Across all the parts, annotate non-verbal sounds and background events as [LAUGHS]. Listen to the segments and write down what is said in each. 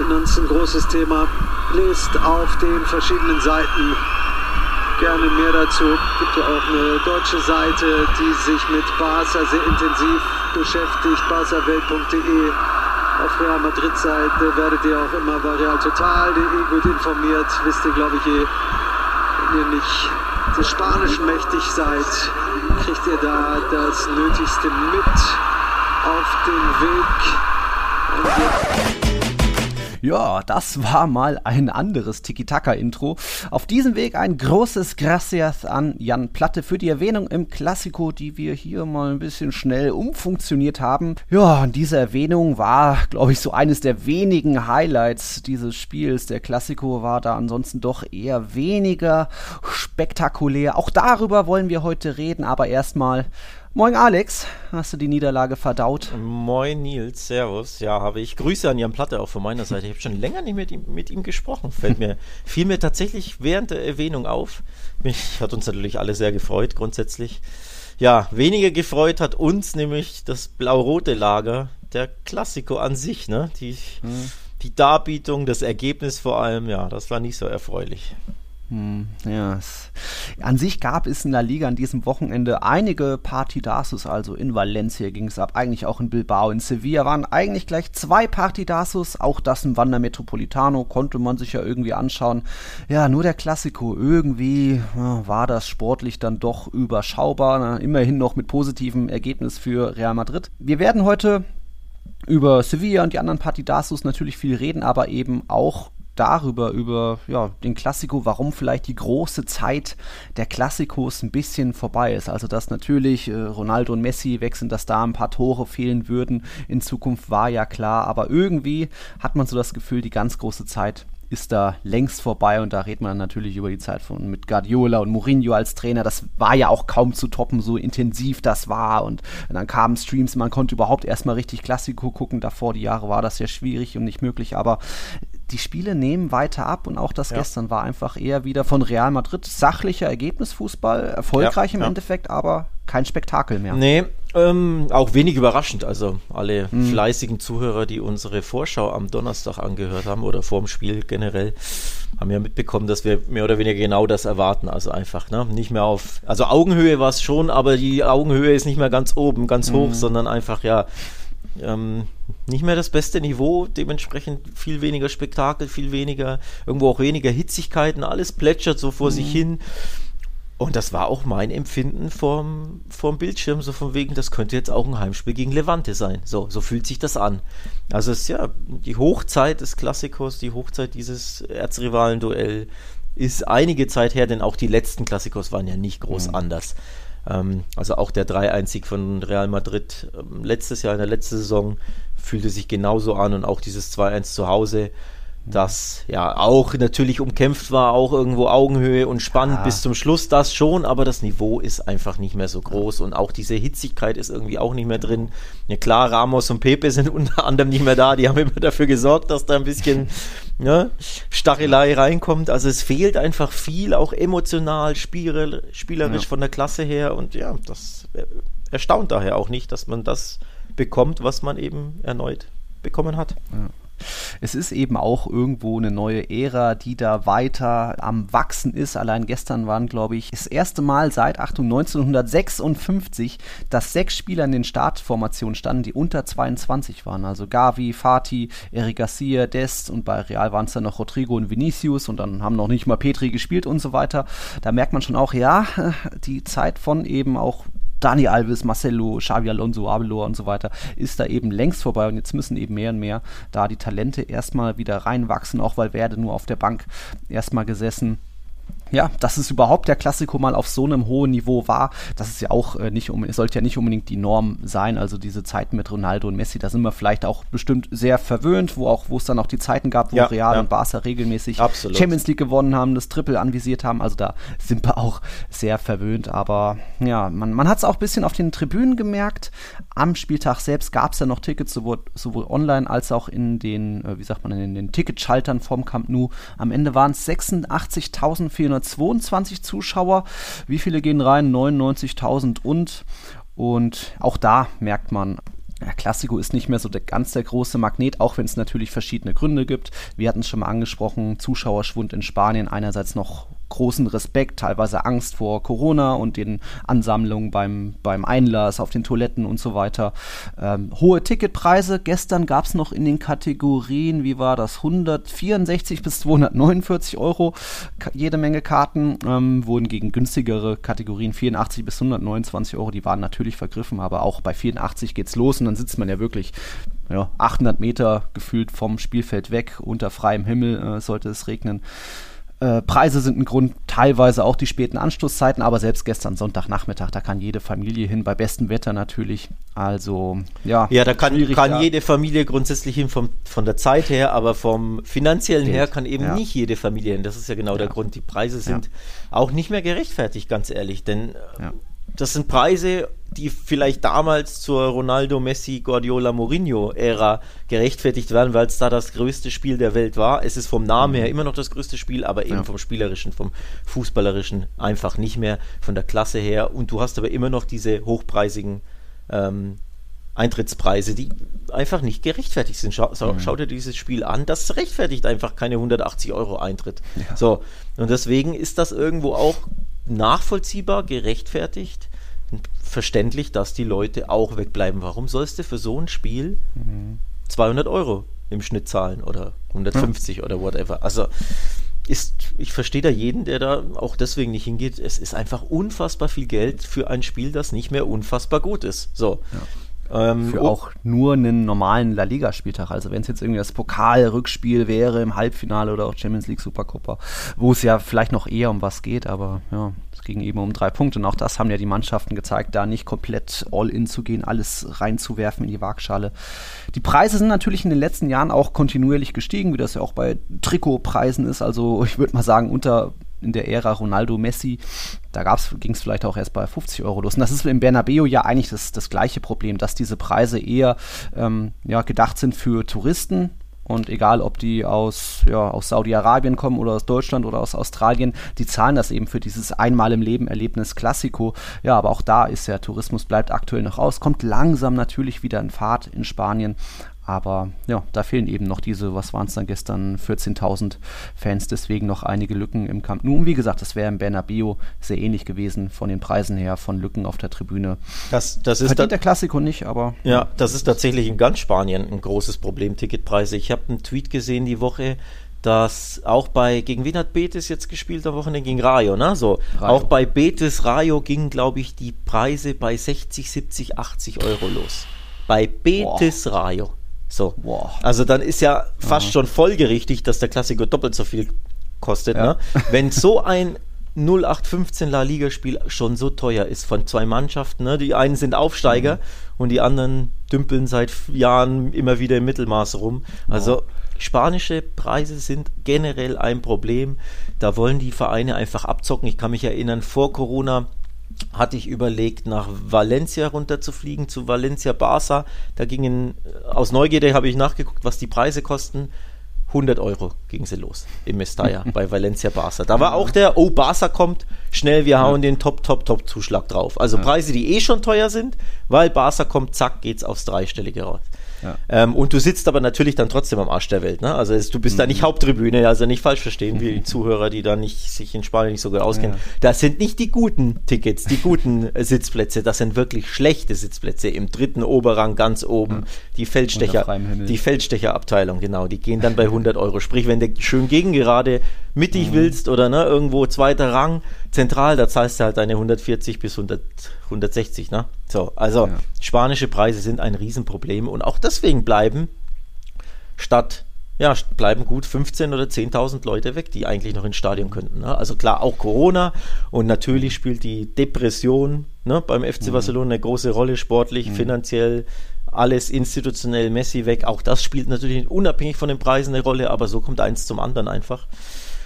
Finanz ein großes Thema. Lest auf den verschiedenen Seiten gerne mehr dazu. Gibt ja auch eine deutsche Seite, die sich mit Barca sehr intensiv beschäftigt, barcawelt.de. Auf Real Madrid-Seite werdet ihr auch immer bei Real Total.de gut informiert. Wisst ihr, glaube ich, eh, wenn ihr nicht des Spanischen mächtig seid, kriegt ihr da das Nötigste mit auf den Weg. Ja, das war mal ein anderes Tiki-Taka-Intro. Auf diesem Weg ein großes Gracias an Jan Platte für die Erwähnung im Klassiko, die wir hier mal ein bisschen schnell umfunktioniert haben. Ja, diese Erwähnung war, glaube ich, so eines der wenigen Highlights dieses Spiels. Der Klassiko war da ansonsten doch eher weniger spektakulär. Auch darüber wollen wir heute reden, aber erstmal Moin Alex, hast du die Niederlage verdaut? Moin Nils, servus. Ja, habe ich. Grüße an Jan Platte auch von meiner Seite. Ich habe schon länger nicht mit ihm, mit ihm gesprochen. Fällt mir, [LAUGHS] fiel mir tatsächlich während der Erwähnung auf. Mich hat uns natürlich alle sehr gefreut, grundsätzlich. Ja, weniger gefreut hat uns nämlich das blau-rote Lager, der Klassiko an sich, ne? Die, hm. die Darbietung, das Ergebnis vor allem, ja, das war nicht so erfreulich. Hm, ja, an sich gab es in der Liga an diesem Wochenende einige Partidasus, also in Valencia ging es ab, eigentlich auch in Bilbao, in Sevilla waren eigentlich gleich zwei Partidasus, auch das im Wander Metropolitano konnte man sich ja irgendwie anschauen. Ja, nur der Klassiko, irgendwie ja, war das sportlich dann doch überschaubar, na, immerhin noch mit positivem Ergebnis für Real Madrid. Wir werden heute über Sevilla und die anderen Partidasus natürlich viel reden, aber eben auch darüber, über ja, den Klassiko, warum vielleicht die große Zeit der Klassikos ein bisschen vorbei ist. Also dass natürlich äh, Ronaldo und Messi wechseln, dass da ein paar Tore fehlen würden in Zukunft, war ja klar. Aber irgendwie hat man so das Gefühl, die ganz große Zeit ist da längst vorbei und da redet man natürlich über die Zeit von mit Guardiola und Mourinho als Trainer. Das war ja auch kaum zu toppen, so intensiv das war und dann kamen Streams, man konnte überhaupt erstmal richtig Klassiko gucken. Davor die Jahre war das ja schwierig und nicht möglich, aber die Spiele nehmen weiter ab und auch das ja. gestern war einfach eher wieder von Real Madrid sachlicher Ergebnisfußball, erfolgreich ja, im ja. Endeffekt, aber kein Spektakel mehr. Nee, ähm, auch wenig überraschend. Also alle mhm. fleißigen Zuhörer, die unsere Vorschau am Donnerstag angehört haben oder vorm Spiel generell, haben ja mitbekommen, dass wir mehr oder weniger genau das erwarten. Also einfach, ne? Nicht mehr auf, also Augenhöhe war es schon, aber die Augenhöhe ist nicht mehr ganz oben, ganz hoch, mhm. sondern einfach, ja, ähm, nicht mehr das beste Niveau, dementsprechend viel weniger Spektakel, viel weniger, irgendwo auch weniger Hitzigkeiten, alles plätschert so vor mhm. sich hin. Und das war auch mein Empfinden vorm, vorm Bildschirm, so von wegen, das könnte jetzt auch ein Heimspiel gegen Levante sein. So, so fühlt sich das an. Also es ist ja die Hochzeit des Klassikers, die Hochzeit dieses Erzrivalen-Duell ist einige Zeit her, denn auch die letzten Klassikos waren ja nicht groß mhm. anders. Ähm, also auch der 3-1-Sieg von Real Madrid ähm, letztes Jahr in der letzten Saison fühlte sich genauso an und auch dieses 2-1 zu Hause das ja auch natürlich umkämpft war, auch irgendwo Augenhöhe und spannend ja. bis zum Schluss, das schon, aber das Niveau ist einfach nicht mehr so groß und auch diese Hitzigkeit ist irgendwie auch nicht mehr drin. Ja klar, Ramos und Pepe sind [LAUGHS] unter anderem nicht mehr da, die haben immer dafür gesorgt, dass da ein bisschen [LAUGHS] ne, Stachelei reinkommt. Also es fehlt einfach viel, auch emotional, spielerisch ja. von der Klasse her und ja, das erstaunt daher auch nicht, dass man das bekommt, was man eben erneut bekommen hat. Ja es ist eben auch irgendwo eine neue Ära, die da weiter am Wachsen ist. Allein gestern waren, glaube ich, das erste Mal seit, Achtung, 1956, dass sechs Spieler in den Startformationen standen, die unter 22 waren. Also Gavi, Fati, Eric Garcia, Dest und bei Real waren es dann noch Rodrigo und Vinicius und dann haben noch nicht mal Petri gespielt und so weiter. Da merkt man schon auch, ja, die Zeit von eben auch Dani Alves, Marcelo, Xavi Alonso, Abelor und so weiter, ist da eben längst vorbei und jetzt müssen eben mehr und mehr da die Talente erstmal wieder reinwachsen, auch weil Werde nur auf der Bank erstmal gesessen ja, dass es überhaupt der Klassiko mal auf so einem hohen Niveau war, das ist ja auch äh, nicht, um, es sollte ja nicht unbedingt die Norm sein. Also diese Zeiten mit Ronaldo und Messi, da sind wir vielleicht auch bestimmt sehr verwöhnt, wo auch, wo es dann auch die Zeiten gab, wo ja, Real ja. und Barca regelmäßig Absolut. Champions League gewonnen haben, das Triple anvisiert haben. Also da sind wir auch sehr verwöhnt. Aber ja, man, man hat es auch ein bisschen auf den Tribünen gemerkt. Am Spieltag selbst gab es ja noch Tickets, sowohl, sowohl online als auch in den, äh, wie sagt man, in den Ticketschaltern vom Camp Nou. Am Ende waren es 86.400 222 Zuschauer. Wie viele gehen rein? 99.000 und. Und auch da merkt man, ja, Classico ist nicht mehr so der, ganz der große Magnet, auch wenn es natürlich verschiedene Gründe gibt. Wir hatten es schon mal angesprochen, Zuschauerschwund in Spanien, einerseits noch großen Respekt, teilweise Angst vor Corona und den Ansammlungen beim, beim Einlass auf den Toiletten und so weiter. Ähm, hohe Ticketpreise. Gestern gab es noch in den Kategorien, wie war das, 164 bis 249 Euro jede Menge Karten, ähm, wurden gegen günstigere Kategorien 84 bis 129 Euro, die waren natürlich vergriffen, aber auch bei 84 geht's los und dann sitzt man ja wirklich ja, 800 Meter gefühlt vom Spielfeld weg, unter freiem Himmel äh, sollte es regnen. Äh, Preise sind ein Grund, teilweise auch die späten Anstoßzeiten, aber selbst gestern Sonntagnachmittag, da kann jede Familie hin, bei bestem Wetter natürlich. Also, ja. Ja, da kann, kann da. jede Familie grundsätzlich hin vom, von der Zeit her, aber vom finanziellen Geld. her kann eben ja. nicht jede Familie hin. Das ist ja genau ja. der Grund. Die Preise sind ja. auch nicht mehr gerechtfertigt, ganz ehrlich, denn das sind Preise, die vielleicht damals zur Ronaldo, Messi, Guardiola, Mourinho-Ära gerechtfertigt werden, weil es da das größte Spiel der Welt war. Es ist vom Namen her mhm. immer noch das größte Spiel, aber eben ja. vom spielerischen, vom fußballerischen einfach nicht mehr, von der Klasse her. Und du hast aber immer noch diese hochpreisigen ähm, Eintrittspreise, die einfach nicht gerechtfertigt sind. Schau, mhm. schau, dir dieses Spiel an, das rechtfertigt einfach keine 180 Euro Eintritt. Ja. So, und deswegen ist das irgendwo auch nachvollziehbar, gerechtfertigt verständlich, dass die Leute auch wegbleiben. Warum sollst du für so ein Spiel mhm. 200 Euro im Schnitt zahlen oder 150 ja. oder whatever? Also ist, ich verstehe da jeden, der da auch deswegen nicht hingeht. Es ist einfach unfassbar viel Geld für ein Spiel, das nicht mehr unfassbar gut ist. So. Ja. Ähm, für oh. auch nur einen normalen La Liga-Spieltag. Also wenn es jetzt irgendwie das Pokal-Rückspiel wäre im Halbfinale oder auch Champions League Supercopa, wo es ja vielleicht noch eher um was geht, aber ja, ging eben um drei Punkte und auch das haben ja die Mannschaften gezeigt, da nicht komplett all-in zu gehen, alles reinzuwerfen in die Waagschale. Die Preise sind natürlich in den letzten Jahren auch kontinuierlich gestiegen, wie das ja auch bei Trikotpreisen ist. Also ich würde mal sagen, unter in der Ära Ronaldo Messi, da ging es vielleicht auch erst bei 50 Euro los. Und das ist im Bernabeu ja eigentlich das, das gleiche Problem, dass diese Preise eher ähm, ja, gedacht sind für Touristen, und egal, ob die aus, ja, aus Saudi-Arabien kommen oder aus Deutschland oder aus Australien, die zahlen das eben für dieses einmal im Leben Erlebnis Klassiko. Ja, aber auch da ist der Tourismus bleibt aktuell noch aus, kommt langsam natürlich wieder in Fahrt in Spanien. Aber ja, da fehlen eben noch diese, was waren es dann gestern, 14.000 Fans, deswegen noch einige Lücken im Camp Nou. Und wie gesagt, das wäre im Bernabeu sehr ähnlich gewesen von den Preisen her, von Lücken auf der Tribüne. Das, das ist Verdient da, der Klassiko nicht, aber... Ja, das ist tatsächlich in ganz Spanien ein großes Problem, Ticketpreise. Ich habe einen Tweet gesehen die Woche, dass auch bei, gegen wen hat Betis jetzt gespielt am Wochenende? Gegen Rayo, ne? So, Rayo. auch bei Betis Rayo gingen, glaube ich, die Preise bei 60, 70, 80 Euro los. Bei Betis Boah. Rayo. So. Wow. Also dann ist ja fast ja. schon folgerichtig, dass der Klassiker doppelt so viel kostet. Ja. Ne? [LAUGHS] Wenn so ein 0815 La Liga-Spiel schon so teuer ist von zwei Mannschaften. Ne? Die einen sind Aufsteiger mhm. und die anderen dümpeln seit Jahren immer wieder im Mittelmaß rum. Also spanische Preise sind generell ein Problem. Da wollen die Vereine einfach abzocken. Ich kann mich erinnern, vor Corona hatte ich überlegt, nach Valencia runterzufliegen, zu Valencia Barça. Da gingen, aus Neugierde habe ich nachgeguckt, was die Preise kosten. 100 Euro ging sie los im Mestalla [LAUGHS] bei Valencia Barça. Da war auch der, oh, Barça kommt, schnell, wir hauen den Top, Top, Top Zuschlag drauf. Also Preise, die eh schon teuer sind, weil Barça kommt, zack, geht's aufs Dreistellige raus. Ähm, und du sitzt aber natürlich dann trotzdem am Arsch der Welt. Ne? Also es, du bist mhm. da nicht. Haupttribüne, also nicht falsch verstehen, wie die Zuhörer, die da nicht sich in Spanien nicht so gut auskennen. Ja. Das sind nicht die guten Tickets, die guten äh, Sitzplätze, das sind wirklich schlechte Sitzplätze im dritten Oberrang ganz oben. Ja. Die Feldstecher, die Feldstecherabteilung, genau, die gehen dann bei 100 Euro. Sprich, wenn du schön gegengerade mittig mhm. willst oder ne, irgendwo zweiter Rang, zentral, da zahlst du halt deine 140 bis 100, 160, ne? So, also ja. spanische Preise sind ein Riesenproblem und auch deswegen bleiben statt ja, bleiben gut 15 oder 10.000 Leute weg, die eigentlich noch ins Stadion könnten. Ne? Also klar, auch Corona und natürlich spielt die Depression ne, beim FC mhm. Barcelona eine große Rolle, sportlich, mhm. finanziell, alles institutionell, Messi weg. Auch das spielt natürlich unabhängig von den Preisen eine Rolle, aber so kommt eins zum anderen einfach.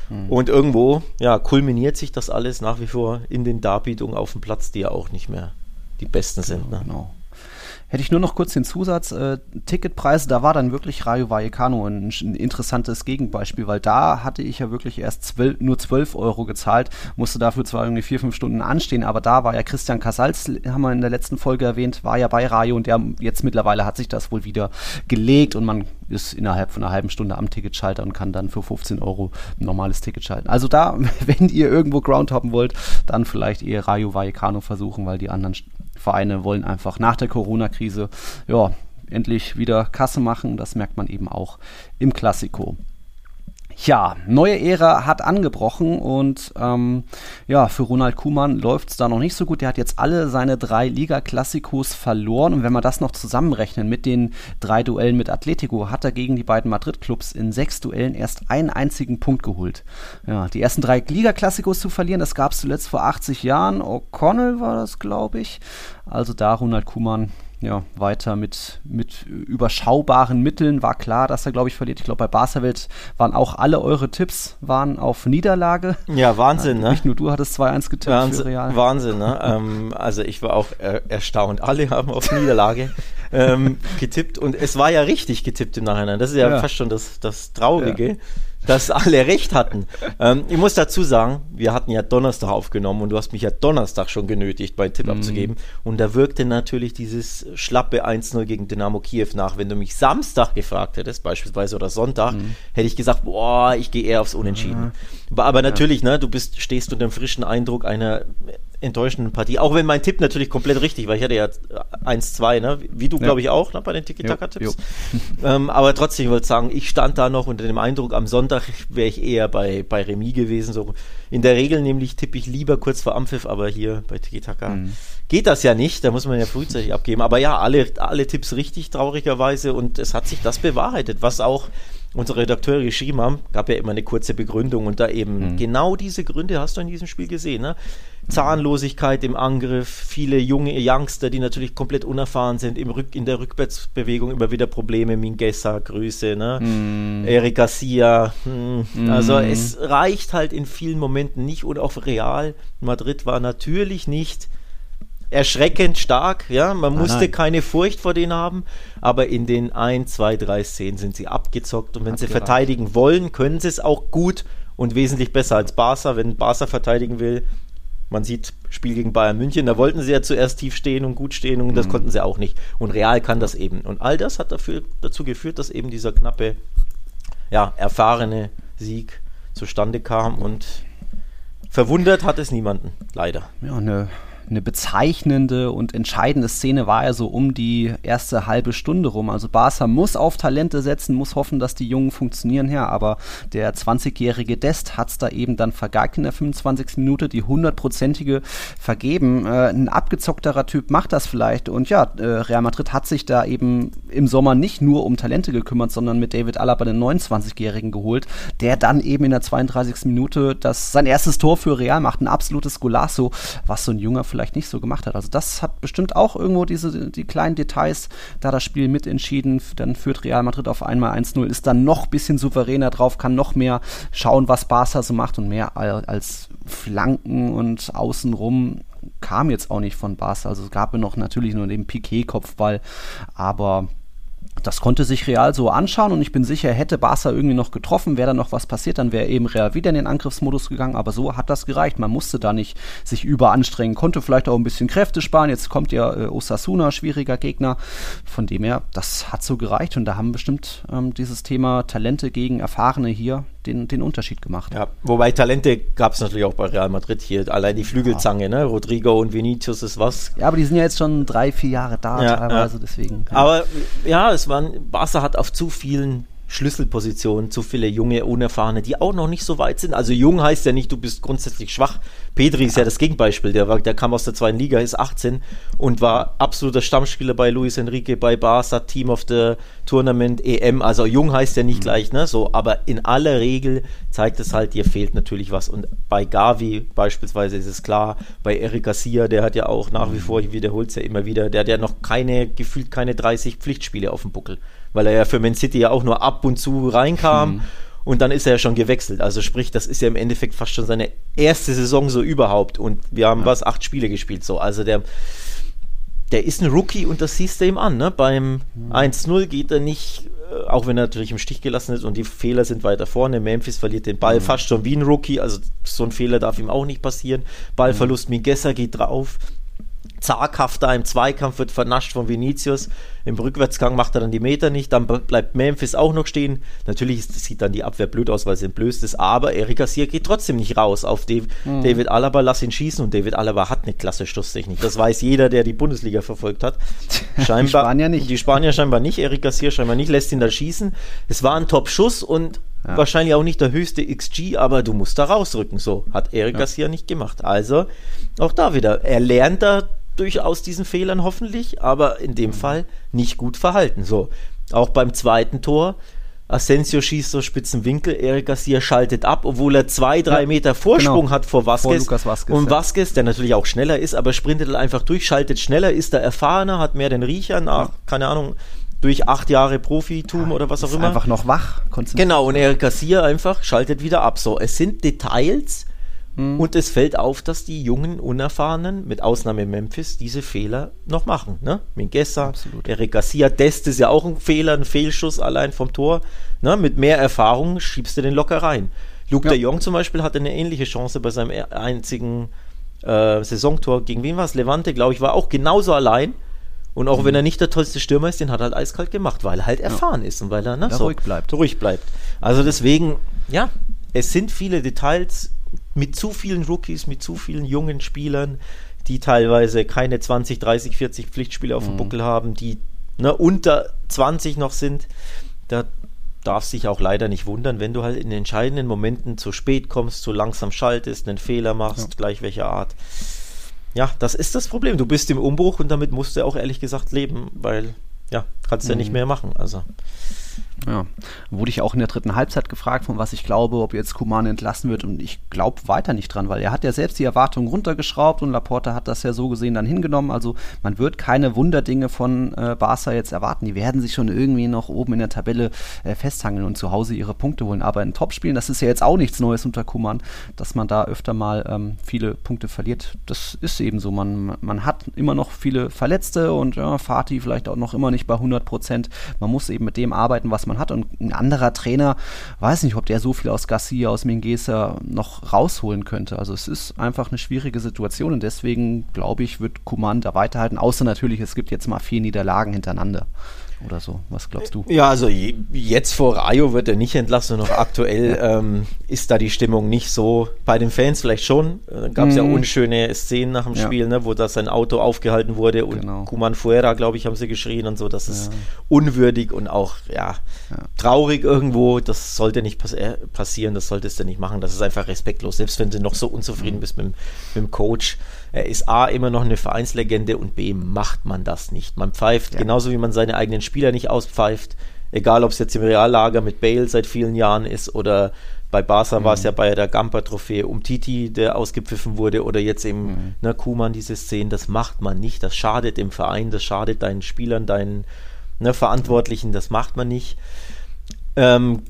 Mhm. Und irgendwo, ja, kulminiert sich das alles nach wie vor in den Darbietungen auf dem Platz, die ja auch nicht mehr die besten sind. Ne? Genau. Hätte ich nur noch kurz den Zusatz, äh, Ticketpreise, da war dann wirklich Rayo Vallecano ein, ein, interessantes Gegenbeispiel, weil da hatte ich ja wirklich erst 12, nur 12 Euro gezahlt, musste dafür zwar irgendwie vier, fünf Stunden anstehen, aber da war ja Christian Casals, haben wir in der letzten Folge erwähnt, war ja bei Rayo und der jetzt mittlerweile hat sich das wohl wieder gelegt und man ist innerhalb von einer halben Stunde am Ticketschalter und kann dann für 15 Euro ein normales Ticket schalten. Also da, [LAUGHS] wenn ihr irgendwo Groundhoppen wollt, dann vielleicht eher Rayo Vallecano versuchen, weil die anderen Vereine wollen einfach nach der Corona-Krise ja, endlich wieder Kasse machen. Das merkt man eben auch im Klassiko. Ja, neue Ära hat angebrochen und ähm, ja, für Ronald Kuhmann läuft es da noch nicht so gut. Der hat jetzt alle seine drei Liga-Klassikos verloren und wenn wir das noch zusammenrechnen mit den drei Duellen mit Atletico, hat er gegen die beiden Madrid-Clubs in sechs Duellen erst einen einzigen Punkt geholt. Ja, die ersten drei Liga-Klassikos zu verlieren, das gab es zuletzt vor 80 Jahren. O'Connell war das, glaube ich. Also da Ronald Kuhmann ja, weiter mit, mit überschaubaren Mitteln. War klar, dass er, glaube ich, verliert. Ich glaube, bei Barca-Welt waren auch alle eure Tipps waren auf Niederlage. Ja, Wahnsinn, ne? Nicht nur du hattest 2-1 getippt Wahnsinn, für Real. Wahnsinn, ne? [LAUGHS] ähm, also ich war auch äh, erstaunt. Alle haben auf Niederlage ähm, [LAUGHS] getippt und es war ja richtig getippt im Nachhinein. Das ist ja, ja. fast schon das, das Traurige. Ja dass alle recht hatten. Ähm, ich muss dazu sagen, wir hatten ja Donnerstag aufgenommen und du hast mich ja Donnerstag schon genötigt, meinen Tipp mhm. abzugeben. Und da wirkte natürlich dieses schlappe 1-0 gegen Dynamo Kiew nach. Wenn du mich Samstag gefragt hättest, beispielsweise oder Sonntag, mhm. hätte ich gesagt, boah, ich gehe eher aufs Unentschieden. Mhm. Aber, natürlich, ne, du bist, stehst unter dem frischen Eindruck einer enttäuschenden Partie. Auch wenn mein Tipp natürlich komplett richtig war. Ich hatte ja 1-2, ne? Wie du, ja. glaube ich, auch ne? bei den Tiki-Taka-Tipps. Ähm, aber trotzdem, ich wollte sagen, ich stand da noch unter dem Eindruck, am Sonntag wäre ich eher bei, bei Remis gewesen. So in der Regel nämlich tippe ich lieber kurz vor Ampfiff, aber hier bei Tiki-Taka mhm. geht das ja nicht. Da muss man ja frühzeitig abgeben. Aber ja, alle, alle Tipps richtig, traurigerweise. Und es hat sich das bewahrheitet, was auch unsere Redakteure geschrieben haben, gab ja immer eine kurze Begründung und da eben mhm. genau diese Gründe hast du in diesem Spiel gesehen. Ne? Zahnlosigkeit im Angriff, viele junge Youngster, die natürlich komplett unerfahren sind, im Rück, in der Rückwärtsbewegung immer wieder Probleme, Mingessa, Grüße, ne? Mm. Eric Garcia. Hm. Mm. Also es reicht halt in vielen Momenten nicht und auch Real Madrid war natürlich nicht erschreckend stark, ja, man musste nein. keine Furcht vor denen haben, aber in den 1, 2, 3 Szenen sind sie abgezockt und wenn Hat sie gereicht. verteidigen wollen, können sie es auch gut und wesentlich besser als Barca. Wenn Barca verteidigen will, man sieht Spiel gegen Bayern München, da wollten sie ja zuerst tief stehen und gut stehen und das mhm. konnten sie auch nicht. Und Real kann das eben. Und all das hat dafür, dazu geführt, dass eben dieser knappe, ja, erfahrene Sieg zustande kam und verwundert hat es niemanden, leider. Ja, eine eine bezeichnende und entscheidende Szene war ja so um die erste halbe Stunde rum. Also Barca muss auf Talente setzen, muss hoffen, dass die Jungen funktionieren her, aber der 20-jährige Dest hat es da eben dann vergeigt in der 25. Minute, die hundertprozentige vergeben. Äh, ein abgezockterer Typ macht das vielleicht und ja, äh, Real Madrid hat sich da eben im Sommer nicht nur um Talente gekümmert, sondern mit David Alaba den 29-jährigen geholt, der dann eben in der 32. Minute das sein erstes Tor für Real macht, ein absolutes Golasso, was so ein junger vielleicht nicht so gemacht hat. Also das hat bestimmt auch irgendwo diese die kleinen Details, da das Spiel mitentschieden, dann führt Real Madrid auf einmal 1-0, ist dann noch ein bisschen souveräner drauf, kann noch mehr schauen, was Barca so macht und mehr als Flanken und außenrum kam jetzt auch nicht von Barca. Also es gab noch natürlich nur den Piquet-Kopfball, aber das konnte sich Real so anschauen und ich bin sicher, hätte Barca irgendwie noch getroffen, wäre da noch was passiert, dann wäre eben Real wieder in den Angriffsmodus gegangen, aber so hat das gereicht. Man musste da nicht sich überanstrengen, konnte vielleicht auch ein bisschen Kräfte sparen. Jetzt kommt ja äh, Osasuna, schwieriger Gegner. Von dem her, das hat so gereicht und da haben bestimmt ähm, dieses Thema Talente gegen Erfahrene hier den, den Unterschied gemacht. Ja, wobei Talente gab es natürlich auch bei Real Madrid hier. Allein die Flügelzange, ja. ne? Rodrigo und Vinicius ist was. Ja, aber die sind ja jetzt schon drei, vier Jahre da ja, teilweise, ja. deswegen. Aber ja, es waren, Barca hat auf zu vielen Schlüsselpositionen, zu viele junge, unerfahrene, die auch noch nicht so weit sind. Also jung heißt ja nicht, du bist grundsätzlich schwach. Pedri ist ja das Gegenbeispiel. Der, war, der kam aus der zweiten Liga, ist 18 und war absoluter Stammspieler bei Luis Enrique, bei Barca, Team of the Tournament, EM. Also jung heißt ja nicht mhm. gleich, ne? So, aber in aller Regel zeigt es halt, dir fehlt natürlich was. Und bei Gavi beispielsweise ist es klar, bei Eric Garcia, der hat ja auch nach wie mhm. vor, ich wiederhole es ja immer wieder, der hat ja noch keine, gefühlt keine 30 Pflichtspiele auf dem Buckel weil er ja für Man City ja auch nur ab und zu reinkam. Hm. Und dann ist er ja schon gewechselt. Also sprich, das ist ja im Endeffekt fast schon seine erste Saison so überhaupt. Und wir haben ja. was, acht Spiele gespielt. So, also der, der ist ein Rookie und das siehst du ihm an. Ne? Beim mhm. 1-0 geht er nicht, äh, auch wenn er natürlich im Stich gelassen ist und die Fehler sind weiter vorne. Memphis verliert den Ball mhm. fast schon wie ein Rookie, also so ein Fehler darf ihm auch nicht passieren. Ballverlust, mhm. Migessa geht drauf zaghaft da im Zweikampf, wird vernascht von Vinicius. Im Rückwärtsgang macht er dann die Meter nicht. Dann bleibt Memphis auch noch stehen. Natürlich sieht dann die Abwehr blöd aus, weil sie entblößt ist. Aber Erik Garcia geht trotzdem nicht raus auf Dave, mhm. David Alaba. Lass ihn schießen. Und David Alaba hat eine klasse Schusstechnik. Das weiß jeder, der die Bundesliga verfolgt hat. [LAUGHS] Scheinbar, die Spanier nicht. Die Spanier scheinbar nicht. Erik Garcia scheinbar nicht. Lässt ihn da schießen. Es war ein Top-Schuss und ja. Wahrscheinlich auch nicht der höchste XG, aber du musst da rausrücken. So hat Erik ja. Garcia nicht gemacht. Also auch da wieder. Er lernt da durchaus diesen Fehlern hoffentlich, aber in dem mhm. Fall nicht gut verhalten. So, auch beim zweiten Tor. Asensio schießt so spitzen Winkel, Eric Garcia schaltet ab, obwohl er zwei, drei ja, Meter Vorsprung genau. hat vor Vasquez. Vor Vasquez und ja. Vasquez, der natürlich auch schneller ist, aber sprintet einfach durch, schaltet schneller, ist da erfahrener, hat mehr den Riecher nach, ja. keine Ahnung, durch acht Jahre Profitum oder was auch immer. Einfach noch wach. Genau, und Eric Garcia einfach schaltet wieder ab. So, es sind Details, Mhm. Und es fällt auf, dass die jungen Unerfahrenen, mit Ausnahme Memphis, diese Fehler noch machen. Ne? Mingessa, Eric Garcia, Dest ist ja auch ein Fehler, ein Fehlschuss allein vom Tor. Ne? Mit mehr Erfahrung schiebst du den locker rein. Luke ja. de Jong zum Beispiel hatte eine ähnliche Chance bei seinem e-, einzigen äh, Saisontor. Gegen wen war es? Levante, glaube ich, war auch genauso allein. Und auch mhm. wenn er nicht der tollste Stürmer ist, den hat er halt eiskalt gemacht, weil er halt erfahren ja. ist und weil er ne, so ruhig bleibt. Ruhig bleibt. Also deswegen, ja, es sind viele Details mit zu vielen Rookies, mit zu vielen jungen Spielern, die teilweise keine 20, 30, 40 Pflichtspiele auf dem mhm. Buckel haben, die ne, unter 20 noch sind. Da darf sich auch leider nicht wundern, wenn du halt in entscheidenden Momenten zu spät kommst, zu langsam schaltest, einen Fehler machst, ja. gleich welcher Art. Ja, das ist das Problem. Du bist im Umbruch und damit musst du auch ehrlich gesagt leben, weil ja, kannst du mhm. ja nicht mehr machen. Also ja, wurde ich auch in der dritten Halbzeit gefragt, von was ich glaube, ob jetzt Kuman entlassen wird und ich glaube weiter nicht dran, weil er hat ja selbst die Erwartungen runtergeschraubt und Laporta hat das ja so gesehen dann hingenommen. Also man wird keine Wunderdinge von äh, Barca jetzt erwarten. Die werden sich schon irgendwie noch oben in der Tabelle äh, festhangeln und zu Hause ihre Punkte holen. Aber in Topspielen, das ist ja jetzt auch nichts Neues unter Kuman, dass man da öfter mal ähm, viele Punkte verliert. Das ist eben so. Man, man hat immer noch viele Verletzte und ja, Fatih vielleicht auch noch immer nicht bei 100 Prozent. Man muss eben mit dem arbeiten, was man hat. Und ein anderer Trainer, weiß nicht, ob der so viel aus Garcia, aus Mingesa noch rausholen könnte. Also es ist einfach eine schwierige Situation und deswegen glaube ich, wird Kuman da weiterhalten. Außer natürlich, es gibt jetzt mal vier Niederlagen hintereinander oder so. Was glaubst du? Ja, also jetzt vor Rayo wird er nicht entlassen. Noch aktuell [LAUGHS] ähm, ist da die Stimmung nicht so. Bei den Fans vielleicht schon. Da gab es mm. ja mhm. unschöne Szenen nach dem ja. Spiel, ne, wo da sein Auto aufgehalten wurde und genau. Kuman Fuera, glaube ich, haben sie geschrien und so. Das ist ja. unwürdig und auch ja, ja, traurig irgendwo. Das sollte nicht pass äh, passieren. Das solltest du nicht machen. Das ist einfach respektlos. Selbst wenn du noch so unzufrieden mm. bist mit, mit dem Coach. Er ist A immer noch eine Vereinslegende und B macht man das nicht. Man pfeift, ja. genauso wie man seine eigenen Spieler nicht auspfeift, egal ob es jetzt im Reallager mit Bale seit vielen Jahren ist oder bei Barca mhm. war es ja bei der Gamper-Trophäe um Titi, der ausgepfiffen wurde, oder jetzt eben mhm. ne, Kuman, diese Szenen, das macht man nicht. Das schadet dem Verein, das schadet deinen Spielern, deinen ne, Verantwortlichen, das macht man nicht. Ähm,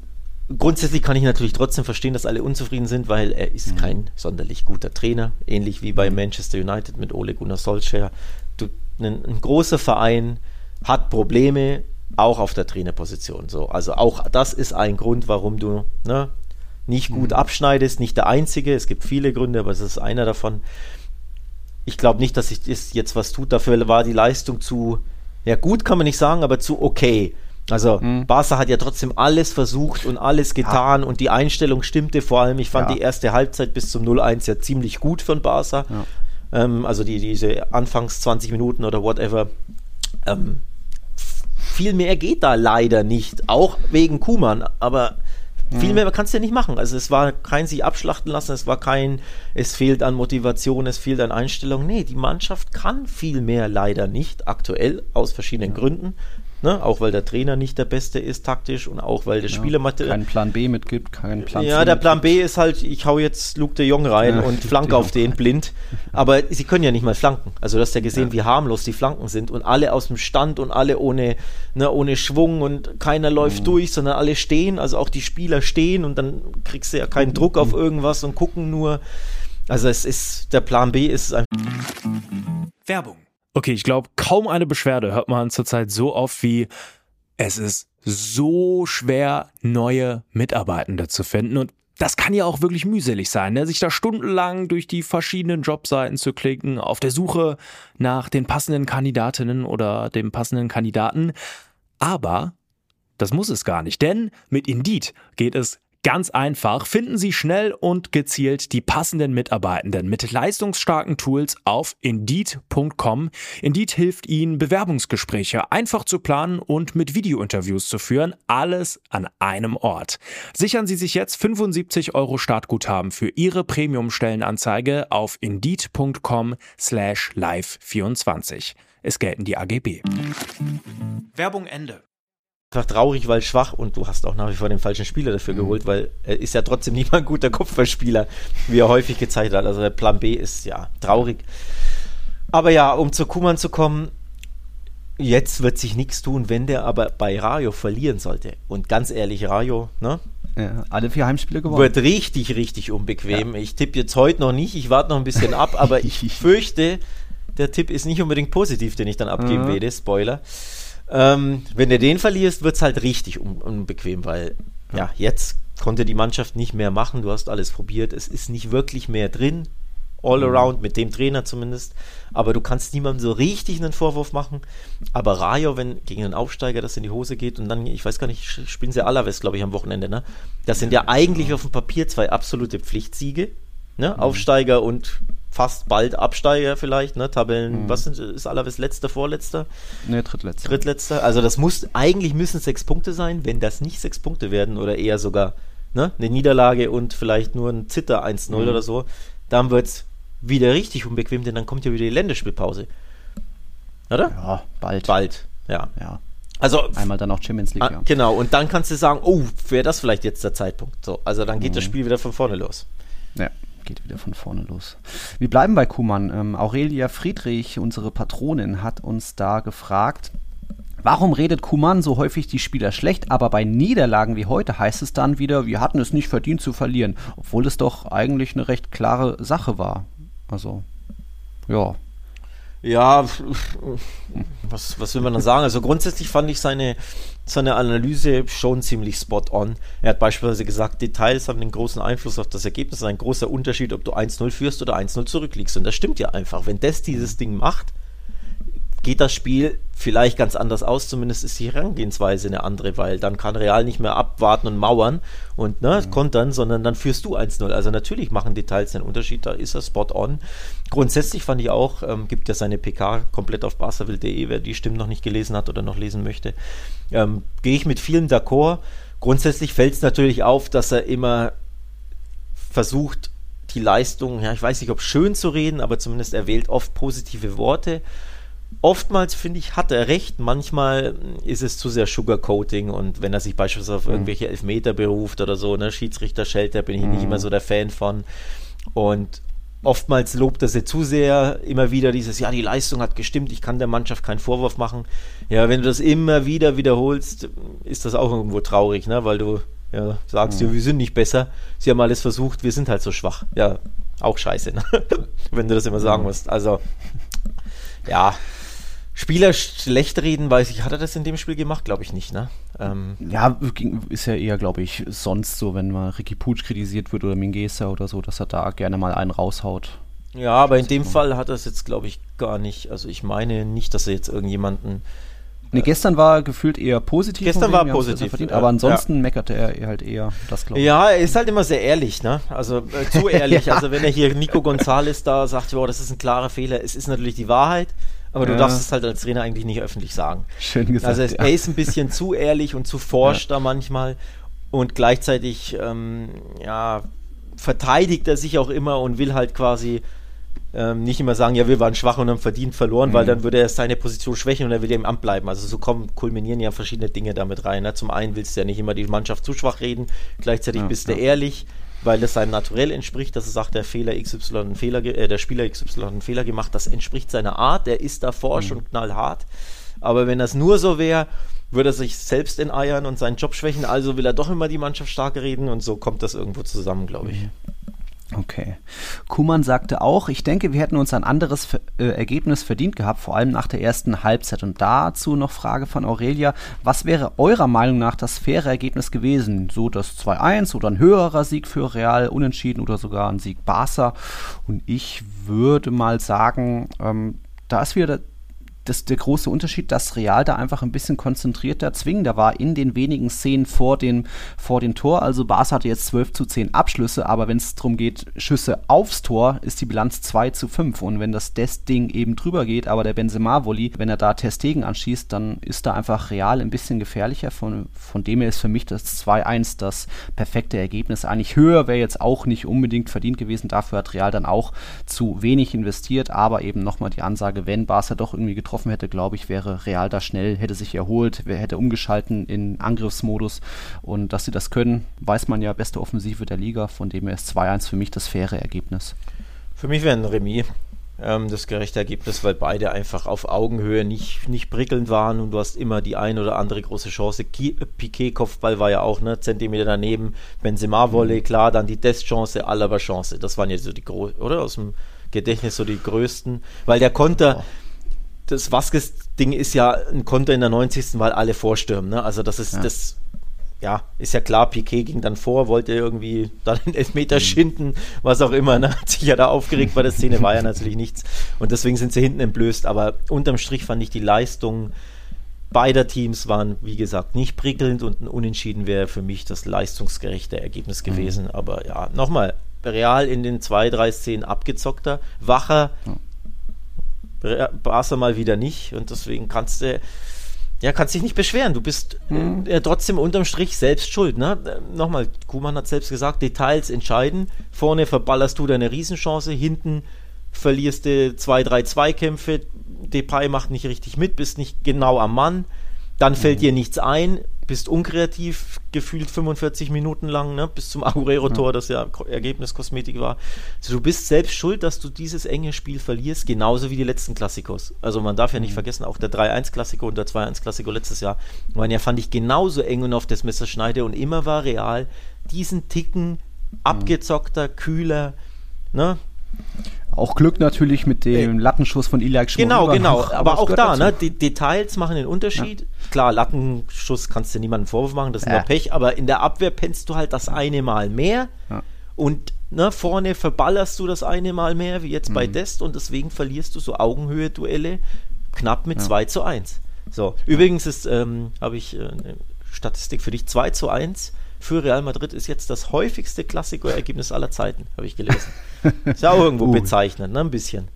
Grundsätzlich kann ich natürlich trotzdem verstehen, dass alle unzufrieden sind, weil er ist mhm. kein sonderlich guter Trainer, ähnlich wie bei mhm. Manchester United mit Ole Gunnar Solskjaer. Du, ein, ein, großer Verein hat Probleme, auch auf der Trainerposition. So, also auch das ist ein Grund, warum du ne, nicht gut mhm. abschneidest. Nicht der einzige, es gibt viele Gründe, aber es ist einer davon. Ich glaube nicht, dass sich das jetzt was tut. Dafür war die Leistung zu, ja gut kann man nicht sagen, aber zu okay. Also mhm. Barca hat ja trotzdem alles versucht und alles getan ja. und die Einstellung stimmte vor allem. Ich fand ja. die erste Halbzeit bis zum 0-1 ja ziemlich gut von Barca. Ja. Ähm, also die, diese Anfangs 20 Minuten oder whatever. Ähm, viel mehr geht da leider nicht, auch wegen Kuman, aber viel mhm. mehr kannst du ja nicht machen. Also es war kein sich abschlachten lassen, es war kein, es fehlt an Motivation, es fehlt an Einstellung. Nee, die Mannschaft kann viel mehr leider nicht, aktuell aus verschiedenen ja. Gründen. Ne? Auch weil der Trainer nicht der Beste ist taktisch und auch weil der ja, Spielermaterial. Keinen Plan B mitgibt, keinen Plan Ja, C der Plan B ist halt, ich hau jetzt Luke de Jong rein ja, und flanke auf den blind. Aber sie können ja nicht mal flanken. Also du hast ja gesehen, ja. wie harmlos die Flanken sind und alle aus dem Stand und alle ohne, ne, ohne Schwung und keiner läuft mhm. durch, sondern alle stehen. Also auch die Spieler stehen und dann kriegst du ja keinen Druck auf irgendwas und gucken nur. Also es ist, der Plan B ist einfach. Werbung Okay, ich glaube, kaum eine Beschwerde hört man zurzeit so oft wie es ist so schwer, neue Mitarbeitende zu finden. Und das kann ja auch wirklich mühselig sein, ne? sich da stundenlang durch die verschiedenen Jobseiten zu klicken, auf der Suche nach den passenden Kandidatinnen oder dem passenden Kandidaten. Aber das muss es gar nicht, denn mit Indeed geht es Ganz einfach, finden Sie schnell und gezielt die passenden Mitarbeitenden mit leistungsstarken Tools auf Indeed.com. Indeed hilft Ihnen, Bewerbungsgespräche einfach zu planen und mit Videointerviews zu führen. Alles an einem Ort. Sichern Sie sich jetzt 75 Euro Startguthaben für Ihre Premium-Stellenanzeige auf Indeed.com slash live24. Es gelten die AGB. Werbung Ende einfach traurig, weil schwach und du hast auch nach wie vor den falschen Spieler dafür mhm. geholt, weil er ist ja trotzdem [LAUGHS] nicht mal ein guter Kopfballspieler, wie er häufig gezeigt hat. Also der Plan B ist ja traurig. Aber ja, um zu Kuman zu kommen, jetzt wird sich nichts tun, wenn der aber bei Rayo verlieren sollte. Und ganz ehrlich, Rayo, ne? Ja, alle vier Heimspiele gewonnen. Wird richtig, richtig unbequem. Ja. Ich tippe jetzt heute noch nicht, ich warte noch ein bisschen ab, aber [LAUGHS] ich fürchte, der Tipp ist nicht unbedingt positiv, den ich dann abgeben mhm. werde. Spoiler. Ähm, wenn du den verlierst, wird es halt richtig un unbequem, weil ja. ja, jetzt konnte die Mannschaft nicht mehr machen. Du hast alles probiert. Es ist nicht wirklich mehr drin. All mhm. around, mit dem Trainer zumindest. Aber du kannst niemandem so richtig einen Vorwurf machen. Aber Rayo, wenn gegen einen Aufsteiger das in die Hose geht und dann, ich weiß gar nicht, spielen sie Alaves, glaube ich, am Wochenende, ne? Das sind ja, ja eigentlich genau. auf dem Papier zwei absolute Pflichtsiege. Ne? Mhm. Aufsteiger und fast bald Absteiger vielleicht, ne? Tabellen, mhm. was sind, ist Alaves letzter, vorletzter? Ne, drittletzter. Drittletzter. Also das muss, eigentlich müssen sechs Punkte sein, wenn das nicht sechs Punkte werden oder eher sogar ne? eine Niederlage und vielleicht nur ein Zitter 1-0 mhm. oder so, dann wird es wieder richtig unbequem, denn dann kommt ja wieder die Länderspielpause. Oder? Ja, bald. Bald, ja. Ja. Also einmal dann auch Champions League. Ah, ja. Genau, und dann kannst du sagen, oh, wäre das vielleicht jetzt der Zeitpunkt. So, also dann geht mhm. das Spiel wieder von vorne los. Ja geht wieder von vorne los. Wir bleiben bei Kuhmann. Ähm, Aurelia Friedrich, unsere Patronin, hat uns da gefragt, Warum redet Kuman so häufig die Spieler schlecht, aber bei Niederlagen wie heute heißt es dann wieder, wir hatten es nicht verdient zu verlieren, obwohl es doch eigentlich eine recht klare Sache war. Also, ja. Ja, was, was will man dann sagen? Also grundsätzlich fand ich seine, seine Analyse schon ziemlich spot on. Er hat beispielsweise gesagt, Details haben den großen Einfluss auf das Ergebnis. Ein großer Unterschied, ob du 1-0 führst oder 1-0 zurückliegst. Und das stimmt ja einfach. Wenn das dieses Ding macht, geht das Spiel vielleicht ganz anders aus. Zumindest ist die Herangehensweise eine andere, weil dann kann Real nicht mehr abwarten und mauern und ne, mhm. kontern, sondern dann führst du 1-0. Also natürlich machen Details einen Unterschied, da ist er spot on. Grundsätzlich fand ich auch, ähm, gibt ja seine PK komplett auf barcelona.de, wer die Stimmen noch nicht gelesen hat oder noch lesen möchte, ähm, gehe ich mit vielen d'accord. Grundsätzlich fällt es natürlich auf, dass er immer versucht, die Leistung, ja, ich weiß nicht, ob schön zu reden, aber zumindest er wählt oft positive Worte oftmals finde ich, hat er recht. Manchmal ist es zu sehr Sugarcoating und wenn er sich beispielsweise auf mhm. irgendwelche Elfmeter beruft oder so, ne, Schiedsrichter Schelter bin ich mhm. nicht immer so der Fan von. Und oftmals lobt er sie zu sehr, immer wieder dieses, ja, die Leistung hat gestimmt, ich kann der Mannschaft keinen Vorwurf machen. Ja, wenn du das immer wieder wiederholst, ist das auch irgendwo traurig, ne, weil du ja, sagst, mhm. ja, wir sind nicht besser, sie haben alles versucht, wir sind halt so schwach. Ja, auch scheiße, ne? [LAUGHS] wenn du das immer sagen mhm. musst. Also, ja, Spieler schlecht reden, weiß ich, hat er das in dem Spiel gemacht? Glaube ich nicht, ne? Ähm ja, ist ja eher, glaube ich, sonst so, wenn mal Ricky Putsch kritisiert wird oder Mingesa oder so, dass er da gerne mal einen raushaut. Ja, aber in dem Fall hat er es jetzt, glaube ich, gar nicht. Also ich meine nicht, dass er jetzt irgendjemanden. Ne, gestern war gefühlt eher positiv. Gestern war positiv. Verdient, aber ansonsten ja. meckerte er halt eher das, glaube ich. Ja, er ist halt immer sehr ehrlich, ne? Also äh, zu [LAUGHS] ehrlich. ja. Also wenn er hier Nico Gonzalez da sagt, wow, das ist ein klarer Fehler, es ist natürlich die Wahrheit. Aber du darfst es halt als Trainer eigentlich nicht öffentlich sagen. Schön gesagt. Also er ja. ist ein bisschen zu ehrlich und zu forsch da manchmal und gleichzeitig ähm, ja, verteidigt er sich auch immer und will halt quasi ähm, nicht immer sagen, ja, wir waren schwach und haben verdient verloren, mhm. weil dann würde er seine Position schwächen und er will ja im Amt bleiben. Also so kommen, kulminieren ja verschiedene Dinge damit rein. Ne? Zum einen willst du ja nicht immer die Mannschaft zu schwach reden, gleichzeitig ja, bist du ehrlich weil es seinem Naturell entspricht, dass er sagt, der Fehler XY einen Fehler, äh, der Spieler XY hat einen Fehler gemacht, das entspricht seiner Art, der ist da forsch mhm. und knallhart. Aber wenn das nur so wäre, würde er sich selbst enteiern und seinen Job schwächen, also will er doch immer die Mannschaft stark reden und so kommt das irgendwo zusammen, glaube ich. Mhm. Okay. Kuman sagte auch, ich denke, wir hätten uns ein anderes äh, Ergebnis verdient gehabt, vor allem nach der ersten Halbzeit. Und dazu noch Frage von Aurelia. Was wäre eurer Meinung nach das faire Ergebnis gewesen? So das 2-1 oder ein höherer Sieg für Real, unentschieden oder sogar ein Sieg Barca? Und ich würde mal sagen, ähm, da ist wieder das, der große Unterschied, dass Real da einfach ein bisschen konzentrierter, zwingender war in den wenigen Szenen vor dem, vor dem Tor. Also Barca hatte jetzt 12 zu 10 Abschlüsse, aber wenn es darum geht, Schüsse aufs Tor, ist die Bilanz 2 zu 5. Und wenn das Des-Ding eben drüber geht, aber der Benzema-Volley, wenn er da Testegen anschießt, dann ist da einfach Real ein bisschen gefährlicher. Von, von dem her ist für mich das 2-1 das perfekte Ergebnis. Eigentlich höher wäre jetzt auch nicht unbedingt verdient gewesen. Dafür hat Real dann auch zu wenig investiert, aber eben nochmal die Ansage, wenn Barca doch irgendwie getroffen getroffen hätte, glaube ich, wäre Real da schnell, hätte sich erholt, hätte umgeschalten in Angriffsmodus. Und dass sie das können, weiß man ja, beste Offensive der Liga. Von dem her ist 2-1 für mich das faire Ergebnis. Für mich wäre ein Remis ähm, das gerechte Ergebnis, weil beide einfach auf Augenhöhe nicht, nicht prickelnd waren und du hast immer die ein oder andere große Chance. Piquet-Kopfball war ja auch, ne, Zentimeter daneben, Benzema-Volley, mhm. klar, dann die Dest-Chance, Alaba-Chance. Das waren jetzt so die großen, oder? Aus dem Gedächtnis so die größten, weil der Konter, oh das Vasquez-Ding ist ja ein Konter in der 90. weil alle vorstürmen. Ne? Also das ist ja. das, ja, ist ja klar, Piquet ging dann vor, wollte irgendwie dann den Elfmeter mhm. schinden, was auch immer. Ne? Hat sich ja da aufgeregt bei der Szene, war ja natürlich nichts. Und deswegen sind sie hinten entblößt. Aber unterm Strich fand ich die Leistung beider Teams waren, wie gesagt, nicht prickelnd und ein Unentschieden wäre für mich das leistungsgerechte Ergebnis mhm. gewesen. Mhm. Aber ja, nochmal, Real in den zwei, drei Szenen abgezockter, wacher. Barca mal wieder nicht und deswegen kannst du ja, kannst dich nicht beschweren. Du bist mhm. äh, trotzdem unterm Strich selbst schuld. Ne? Äh, nochmal, Kuhmann hat selbst gesagt, Details entscheiden. Vorne verballerst du deine Riesenchance, hinten verlierst du zwei, drei Zweikämpfe, Depay macht nicht richtig mit, bist nicht genau am Mann, dann fällt mhm. dir nichts ein, bist unkreativ, gefühlt 45 Minuten lang, ne, bis zum Aguero-Tor, ja. das ja Ergebniskosmetik war. Also du bist selbst schuld, dass du dieses enge Spiel verlierst, genauso wie die letzten Klassikos. Also man darf ja nicht mhm. vergessen, auch der 3-1-Klassiko und der 2-1-Klassiko letztes Jahr waren ja, fand ich, genauso eng und auf das Messer schneide und immer war real diesen Ticken mhm. abgezockter, kühler, ne, auch Glück natürlich mit dem Lattenschuss von Iliak schon Genau, genau. Aber, aber auch da, ne, die Details machen den Unterschied. Ja. Klar, Lattenschuss kannst du niemandem Vorwurf machen, das ist ja. nur Pech, aber in der Abwehr pennst du halt das eine Mal mehr ja. und ne, vorne verballerst du das eine Mal mehr, wie jetzt mhm. bei Dest und deswegen verlierst du so Augenhöhe-Duelle knapp mit ja. 2 zu 1. So, übrigens ist, ähm, habe ich äh, eine Statistik für dich, 2 zu 1 für Real Madrid ist jetzt das häufigste Klassiker-Ergebnis aller Zeiten, habe ich gelesen. Ist ja auch irgendwo [LAUGHS] uh. bezeichnend, ne? Ein bisschen.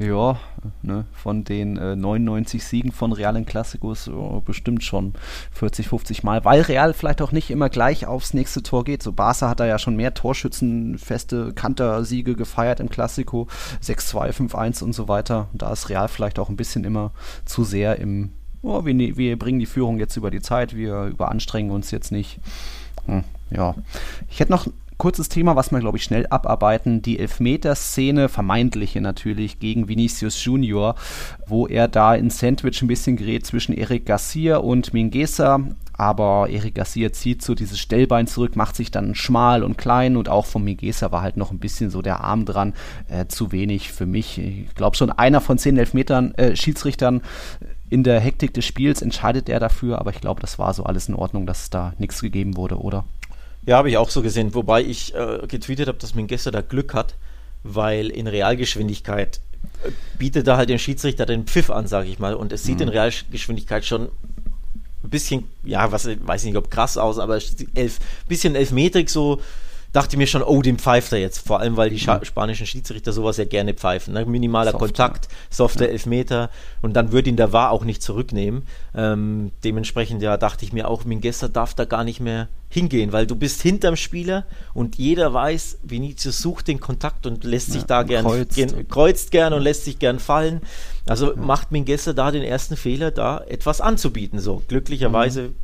Ja, ne, von den äh, 99 Siegen von Real in Klassikos oh, bestimmt schon 40, 50 Mal, weil Real vielleicht auch nicht immer gleich aufs nächste Tor geht. So Barca hat da ja schon mehr Torschützenfeste, Kanter-Siege gefeiert im Klassiko, 6-2, 5-1 und so weiter. Da ist Real vielleicht auch ein bisschen immer zu sehr im, oh, wir, ne, wir bringen die Führung jetzt über die Zeit, wir überanstrengen uns jetzt nicht. Hm, ja. Ich hätte noch ein kurzes Thema, was wir, glaube ich, schnell abarbeiten. Die Elfmeterszene, vermeintliche natürlich, gegen Vinicius Junior, wo er da in Sandwich ein bisschen gerät zwischen Eric Garcia und Mingesa. Aber Eric Garcia zieht so dieses Stellbein zurück, macht sich dann schmal und klein und auch von Mingesa war halt noch ein bisschen so der Arm dran. Äh, zu wenig für mich. Ich glaube schon einer von zehn Elfmetern, äh, Schiedsrichtern in der Hektik des Spiels entscheidet er dafür, aber ich glaube, das war so alles in Ordnung, dass da nichts gegeben wurde, oder? Ja, habe ich auch so gesehen, wobei ich äh, getweetet habe, dass Mingessa da Glück hat, weil in Realgeschwindigkeit äh, bietet da halt den Schiedsrichter den Pfiff an, sage ich mal, und es sieht mhm. in Realgeschwindigkeit schon ein bisschen, ja, was weiß ich nicht, ob krass aus, aber elf, bisschen elfmetrig so dachte mir schon, oh, dem pfeift er jetzt. Vor allem, weil die mhm. spanischen Schiedsrichter sowas ja gerne pfeifen. Ne? Minimaler Soft, Kontakt, softer ja. Elfmeter und dann würde ihn der War auch nicht zurücknehmen. Ähm, dementsprechend, ja, dachte ich mir auch, Mingessa darf da gar nicht mehr hingehen, weil du bist hinterm Spieler und jeder weiß, Vinicius sucht den Kontakt und lässt sich da gern kreuzt. Gern, kreuzt gern und lässt sich gern fallen. Also ja. macht Mingessa da den ersten Fehler, da etwas anzubieten. So, glücklicherweise mhm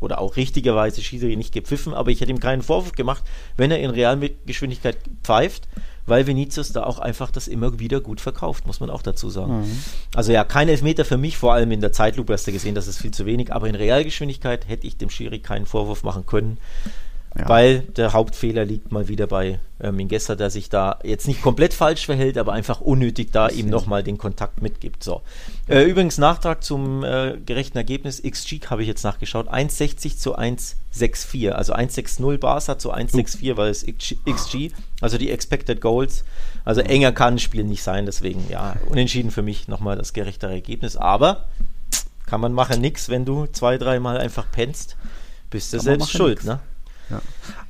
oder auch richtigerweise Schiri nicht gepfiffen, aber ich hätte ihm keinen Vorwurf gemacht, wenn er in Realgeschwindigkeit pfeift, weil Vinicius da auch einfach das immer wieder gut verkauft, muss man auch dazu sagen. Mhm. Also ja, kein Elfmeter für mich, vor allem in der Zeitlupe hast du gesehen, das ist viel zu wenig, aber in Realgeschwindigkeit hätte ich dem Schiri keinen Vorwurf machen können. Ja. Weil der Hauptfehler liegt mal wieder bei äh, Mingessa, der sich da jetzt nicht komplett falsch verhält, aber einfach unnötig da ihm nochmal den Kontakt mitgibt. So. Äh, übrigens Nachtrag zum äh, gerechten Ergebnis. XG habe ich jetzt nachgeschaut. 1,60 zu 1,64. Also 1,60 Barca zu 1,64 uh. war es XG. Also die Expected Goals. Also enger kann ein Spiel nicht sein. Deswegen ja, unentschieden für mich nochmal das gerechtere Ergebnis. Aber kann man machen nichts, wenn du zwei, dreimal einfach pennst. Bist du selbst schuld, nix. ne? Ja.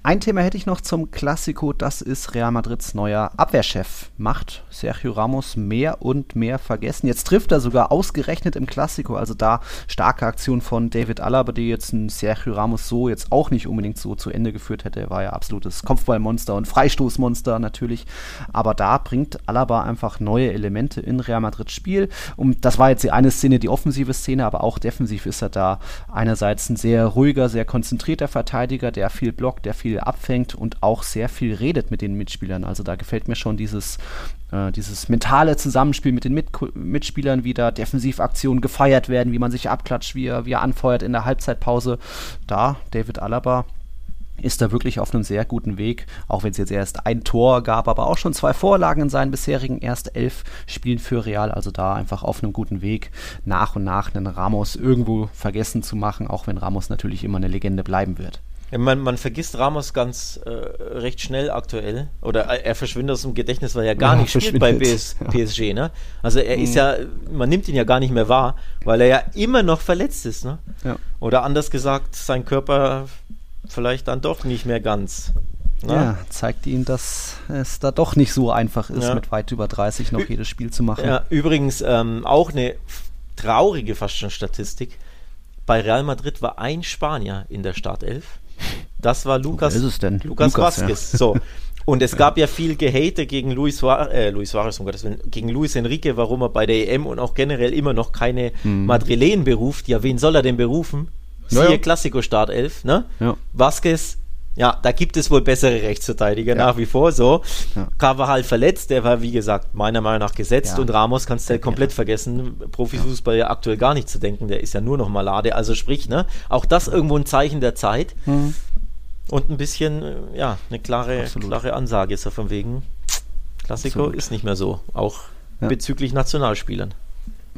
Ein Thema hätte ich noch zum Klassiko, das ist Real Madrids neuer Abwehrchef. Macht Sergio Ramos mehr und mehr vergessen. Jetzt trifft er sogar ausgerechnet im Klassiko, also da starke Aktion von David Alaba, die jetzt ein Sergio Ramos so jetzt auch nicht unbedingt so zu Ende geführt hätte. Er war ja absolutes Kopfballmonster und Freistoßmonster natürlich. Aber da bringt Alaba einfach neue Elemente in Real Madrids Spiel. Und das war jetzt die eine Szene, die offensive Szene, aber auch defensiv ist er da einerseits ein sehr ruhiger, sehr konzentrierter Verteidiger, der viel blockt, der viel viel abfängt und auch sehr viel redet mit den Mitspielern. Also da gefällt mir schon dieses, äh, dieses mentale Zusammenspiel mit den mit Mitspielern, wie da Defensivaktionen gefeiert werden, wie man sich abklatscht, wie er, wie er anfeuert in der Halbzeitpause. Da, David Alaba, ist da wirklich auf einem sehr guten Weg, auch wenn es jetzt erst ein Tor gab, aber auch schon zwei Vorlagen in seinen bisherigen erst elf Spielen für Real, also da einfach auf einem guten Weg, nach und nach einen Ramos irgendwo vergessen zu machen, auch wenn Ramos natürlich immer eine Legende bleiben wird. Man, man, vergisst Ramos ganz äh, recht schnell aktuell. Oder er verschwindet aus dem Gedächtnis, weil er gar ja, nicht spielt bei ja. PSG. Ne? Also er mhm. ist ja, man nimmt ihn ja gar nicht mehr wahr, weil er ja immer noch verletzt ist. Ne? Ja. Oder anders gesagt, sein Körper vielleicht dann doch nicht mehr ganz. Ne? Ja, zeigt ihm, dass es da doch nicht so einfach ist, mit weit über 30 noch Ü jedes Spiel zu machen. Ja, übrigens ähm, auch eine traurige fast schon Statistik. Bei Real Madrid war ein Spanier in der Startelf das war Lukas, ist es denn? Lukas, Lukas Vasquez. Ja. So. Und es gab ja viel Gehate gegen Luis äh, Luis Suarez, um Gottes Willen, gegen Luis Enrique, warum er bei der EM und auch generell immer noch keine hm. Madrilen beruft. Ja, wen soll er denn berufen? Siehe ja, ja. Klassiko Startelf, ne? Ja. Vasquez, ja, da gibt es wohl bessere Rechtsverteidiger ja. nach wie vor so. Ja. Carvajal verletzt, der war wie gesagt meiner Meinung nach gesetzt ja. und Ramos kannst du ja komplett vergessen. Profifußball ja aktuell gar nicht zu denken, der ist ja nur noch Malade. Also sprich, ne, auch das irgendwo ein Zeichen der Zeit. Mhm. Und ein bisschen, äh, ja, eine klare, klare Ansage ist er von wegen. Klassiko absolut. ist nicht mehr so, auch bezüglich Nationalspielern.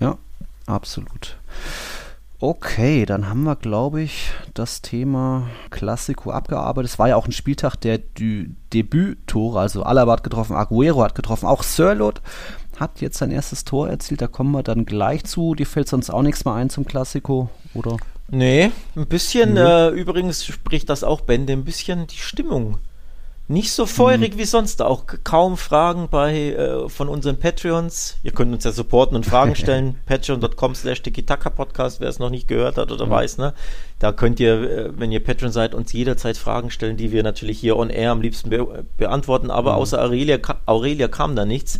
Ja, absolut. Okay, dann haben wir, glaube ich, das Thema Klassiko abgearbeitet. Es war ja auch ein Spieltag der Debüttore, also Alaba hat getroffen, Aguero hat getroffen, auch Sirlot hat jetzt sein erstes Tor erzielt, da kommen wir dann gleich zu. Dir fällt sonst auch nichts mehr ein zum Klassiko, oder? Nee, ein bisschen, mhm. äh, übrigens spricht das auch Bände, ein bisschen die Stimmung nicht so feurig mhm. wie sonst. Auch kaum Fragen bei äh, von unseren Patreons. Ihr könnt uns ja supporten und Fragen [LAUGHS] stellen. Patreon.com slash Podcast, wer es noch nicht gehört hat oder mhm. weiß, ne? Da könnt ihr, äh, wenn ihr Patreon seid, uns jederzeit Fragen stellen, die wir natürlich hier on air am liebsten be beantworten. Aber mhm. außer Aurelia, Aurelia kam da nichts.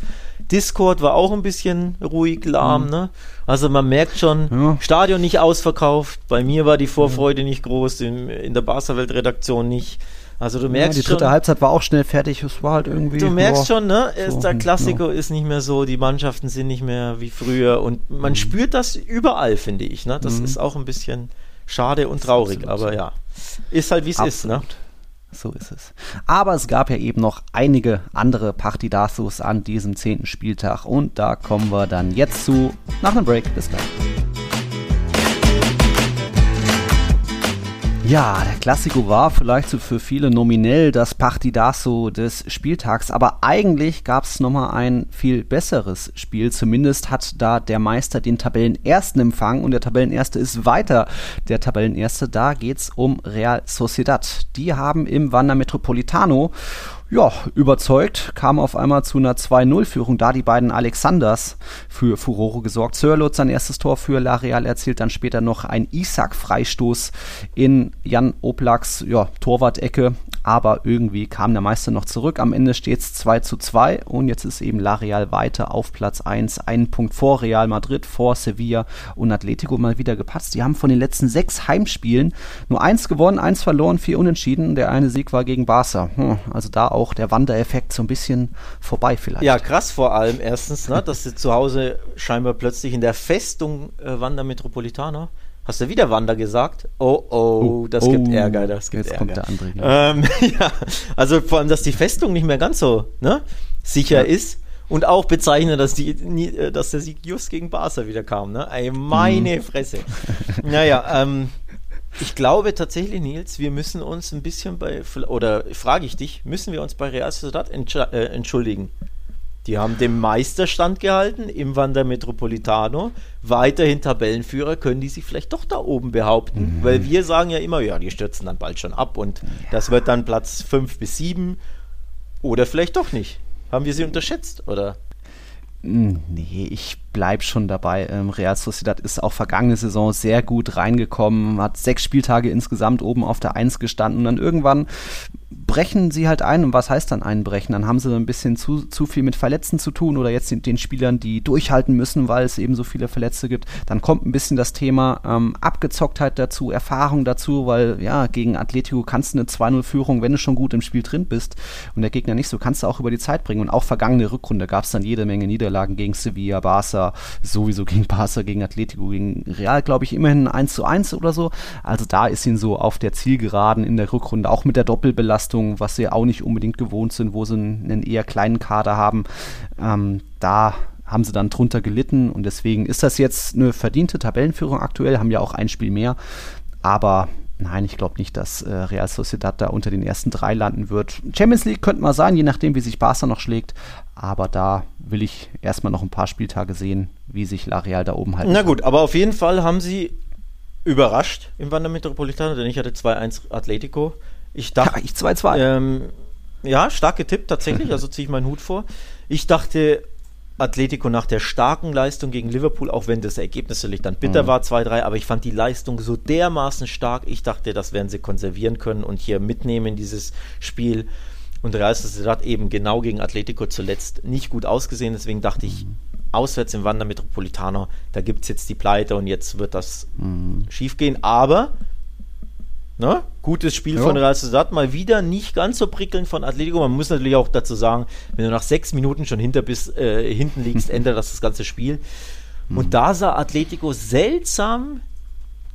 Discord war auch ein bisschen ruhig, lahm, mhm. ne? Also man merkt schon, ja. Stadion nicht ausverkauft. Bei mir war die Vorfreude nicht groß, in, in der Barca-Welt-Redaktion nicht. Also du merkst ja, die dritte schon, Halbzeit war auch schnell fertig. Es war halt irgendwie. Du merkst boah, schon, ne? So, der Klassiko ja. ist nicht mehr so, die Mannschaften sind nicht mehr wie früher und man mhm. spürt das überall, finde ich. Ne? Das mhm. ist auch ein bisschen schade und traurig, aber ja, ist halt wie es ist, ne? So ist es. Aber es gab ja eben noch einige andere Partidazos an diesem zehnten Spieltag und da kommen wir dann jetzt zu nach einem Break. Bis gleich. Ja, der Klassiko war vielleicht so für viele nominell das Partidazo des Spieltags, aber eigentlich gab es nochmal ein viel besseres Spiel. Zumindest hat da der Meister den Tabellenersten empfangen und der Tabellenerste ist weiter der Tabellenerste. Da geht's um Real Sociedad. Die haben im Wander Metropolitano ja, überzeugt, kam auf einmal zu einer 2-0-Führung, da die beiden Alexanders für Furore gesorgt. Sörlot sein erstes Tor für La Real erzielt, dann später noch ein Isaac-Freistoß in Jan Oblaks ja, Torwart-Ecke aber irgendwie kam der Meister noch zurück. Am Ende steht es 2 zu 2 und jetzt ist eben La Real weiter auf Platz 1, einen Punkt vor Real Madrid, vor Sevilla und Atletico mal wieder gepatzt. Die haben von den letzten sechs Heimspielen nur eins gewonnen, eins verloren, vier unentschieden. Der eine Sieg war gegen Barca. Hm, also da auch der Wandereffekt so ein bisschen vorbei vielleicht. Ja, krass vor allem erstens, ne, dass sie zu Hause scheinbar plötzlich in der Festung äh, Wander Metropolitano Hast du wieder Wander gesagt? Oh, oh, oh das gibt oh, Ärger, das gibt jetzt Ärger. kommt der andere. Ähm, [LAUGHS] ja, also vor allem, dass die Festung nicht mehr ganz so ne, sicher ja. ist und auch bezeichnet, dass, die, äh, dass der Sieg just gegen Barca wieder kam. Ne? Ey, meine mhm. Fresse. naja, ähm, ich glaube tatsächlich, Nils, wir müssen uns ein bisschen bei, oder frage ich dich, müssen wir uns bei Real Sociedad äh, entschuldigen? Die haben den Meisterstand gehalten im Wander Metropolitano. Weiterhin Tabellenführer, können die sich vielleicht doch da oben behaupten? Mhm. Weil wir sagen ja immer, ja, die stürzen dann bald schon ab und ja. das wird dann Platz 5 bis 7. Oder vielleicht doch nicht. Haben wir sie unterschätzt, oder? Hm, nee, ich bleib schon dabei. Ähm, Real Sociedad ist auch vergangene Saison sehr gut reingekommen, hat sechs Spieltage insgesamt oben auf der Eins gestanden und dann irgendwann brechen sie halt ein. Und was heißt dann einbrechen? Dann haben sie ein bisschen zu, zu viel mit Verletzten zu tun oder jetzt den, den Spielern, die durchhalten müssen, weil es eben so viele Verletzte gibt. Dann kommt ein bisschen das Thema ähm, Abgezocktheit dazu, Erfahrung dazu, weil ja, gegen Atletico kannst du eine 2-0-Führung, wenn du schon gut im Spiel drin bist und der Gegner nicht so, kannst du auch über die Zeit bringen. Und auch vergangene Rückrunde gab es dann jede Menge Niederlagen gegen Sevilla, Barca, sowieso gegen Barca, gegen Atletico, gegen Real, glaube ich, immerhin 1 zu 1 oder so. Also da ist ihn so auf der Zielgeraden in der Rückrunde, auch mit der Doppelbelastung, was sie auch nicht unbedingt gewohnt sind, wo sie einen, einen eher kleinen Kader haben. Ähm, da haben sie dann drunter gelitten und deswegen ist das jetzt eine verdiente Tabellenführung aktuell, haben ja auch ein Spiel mehr. Aber Nein, ich glaube nicht, dass äh, Real Sociedad da unter den ersten drei landen wird. Champions League könnte mal sein, je nachdem, wie sich Barca noch schlägt. Aber da will ich erstmal noch ein paar Spieltage sehen, wie sich La Real da oben halten Na gut, aber auf jeden Fall haben sie überrascht im Wander Metropolitano, denn ich hatte 2-1 Atletico. Ich dachte. Ja, ich 2-2. Ähm, ja, stark getippt tatsächlich, also ziehe ich meinen Hut vor. Ich dachte, Atletico nach der starken Leistung gegen Liverpool, auch wenn das Ergebnis natürlich dann bitter mhm. war, 2-3, aber ich fand die Leistung so dermaßen stark. Ich dachte, das werden sie konservieren können und hier mitnehmen in dieses Spiel. Und Real Sociedad eben genau gegen Atletico zuletzt nicht gut ausgesehen. Deswegen dachte ich, auswärts im Wander Metropolitano, da gibt es jetzt die Pleite und jetzt wird das mhm. schief gehen. Aber Ne? Gutes Spiel ja. von Real Sociedad, mal wieder nicht ganz so prickelnd von Atletico. Man muss natürlich auch dazu sagen, wenn du nach sechs Minuten schon hinter bist, äh, hinten liegst, ändert das das ganze Spiel. Und mhm. da sah Atletico seltsam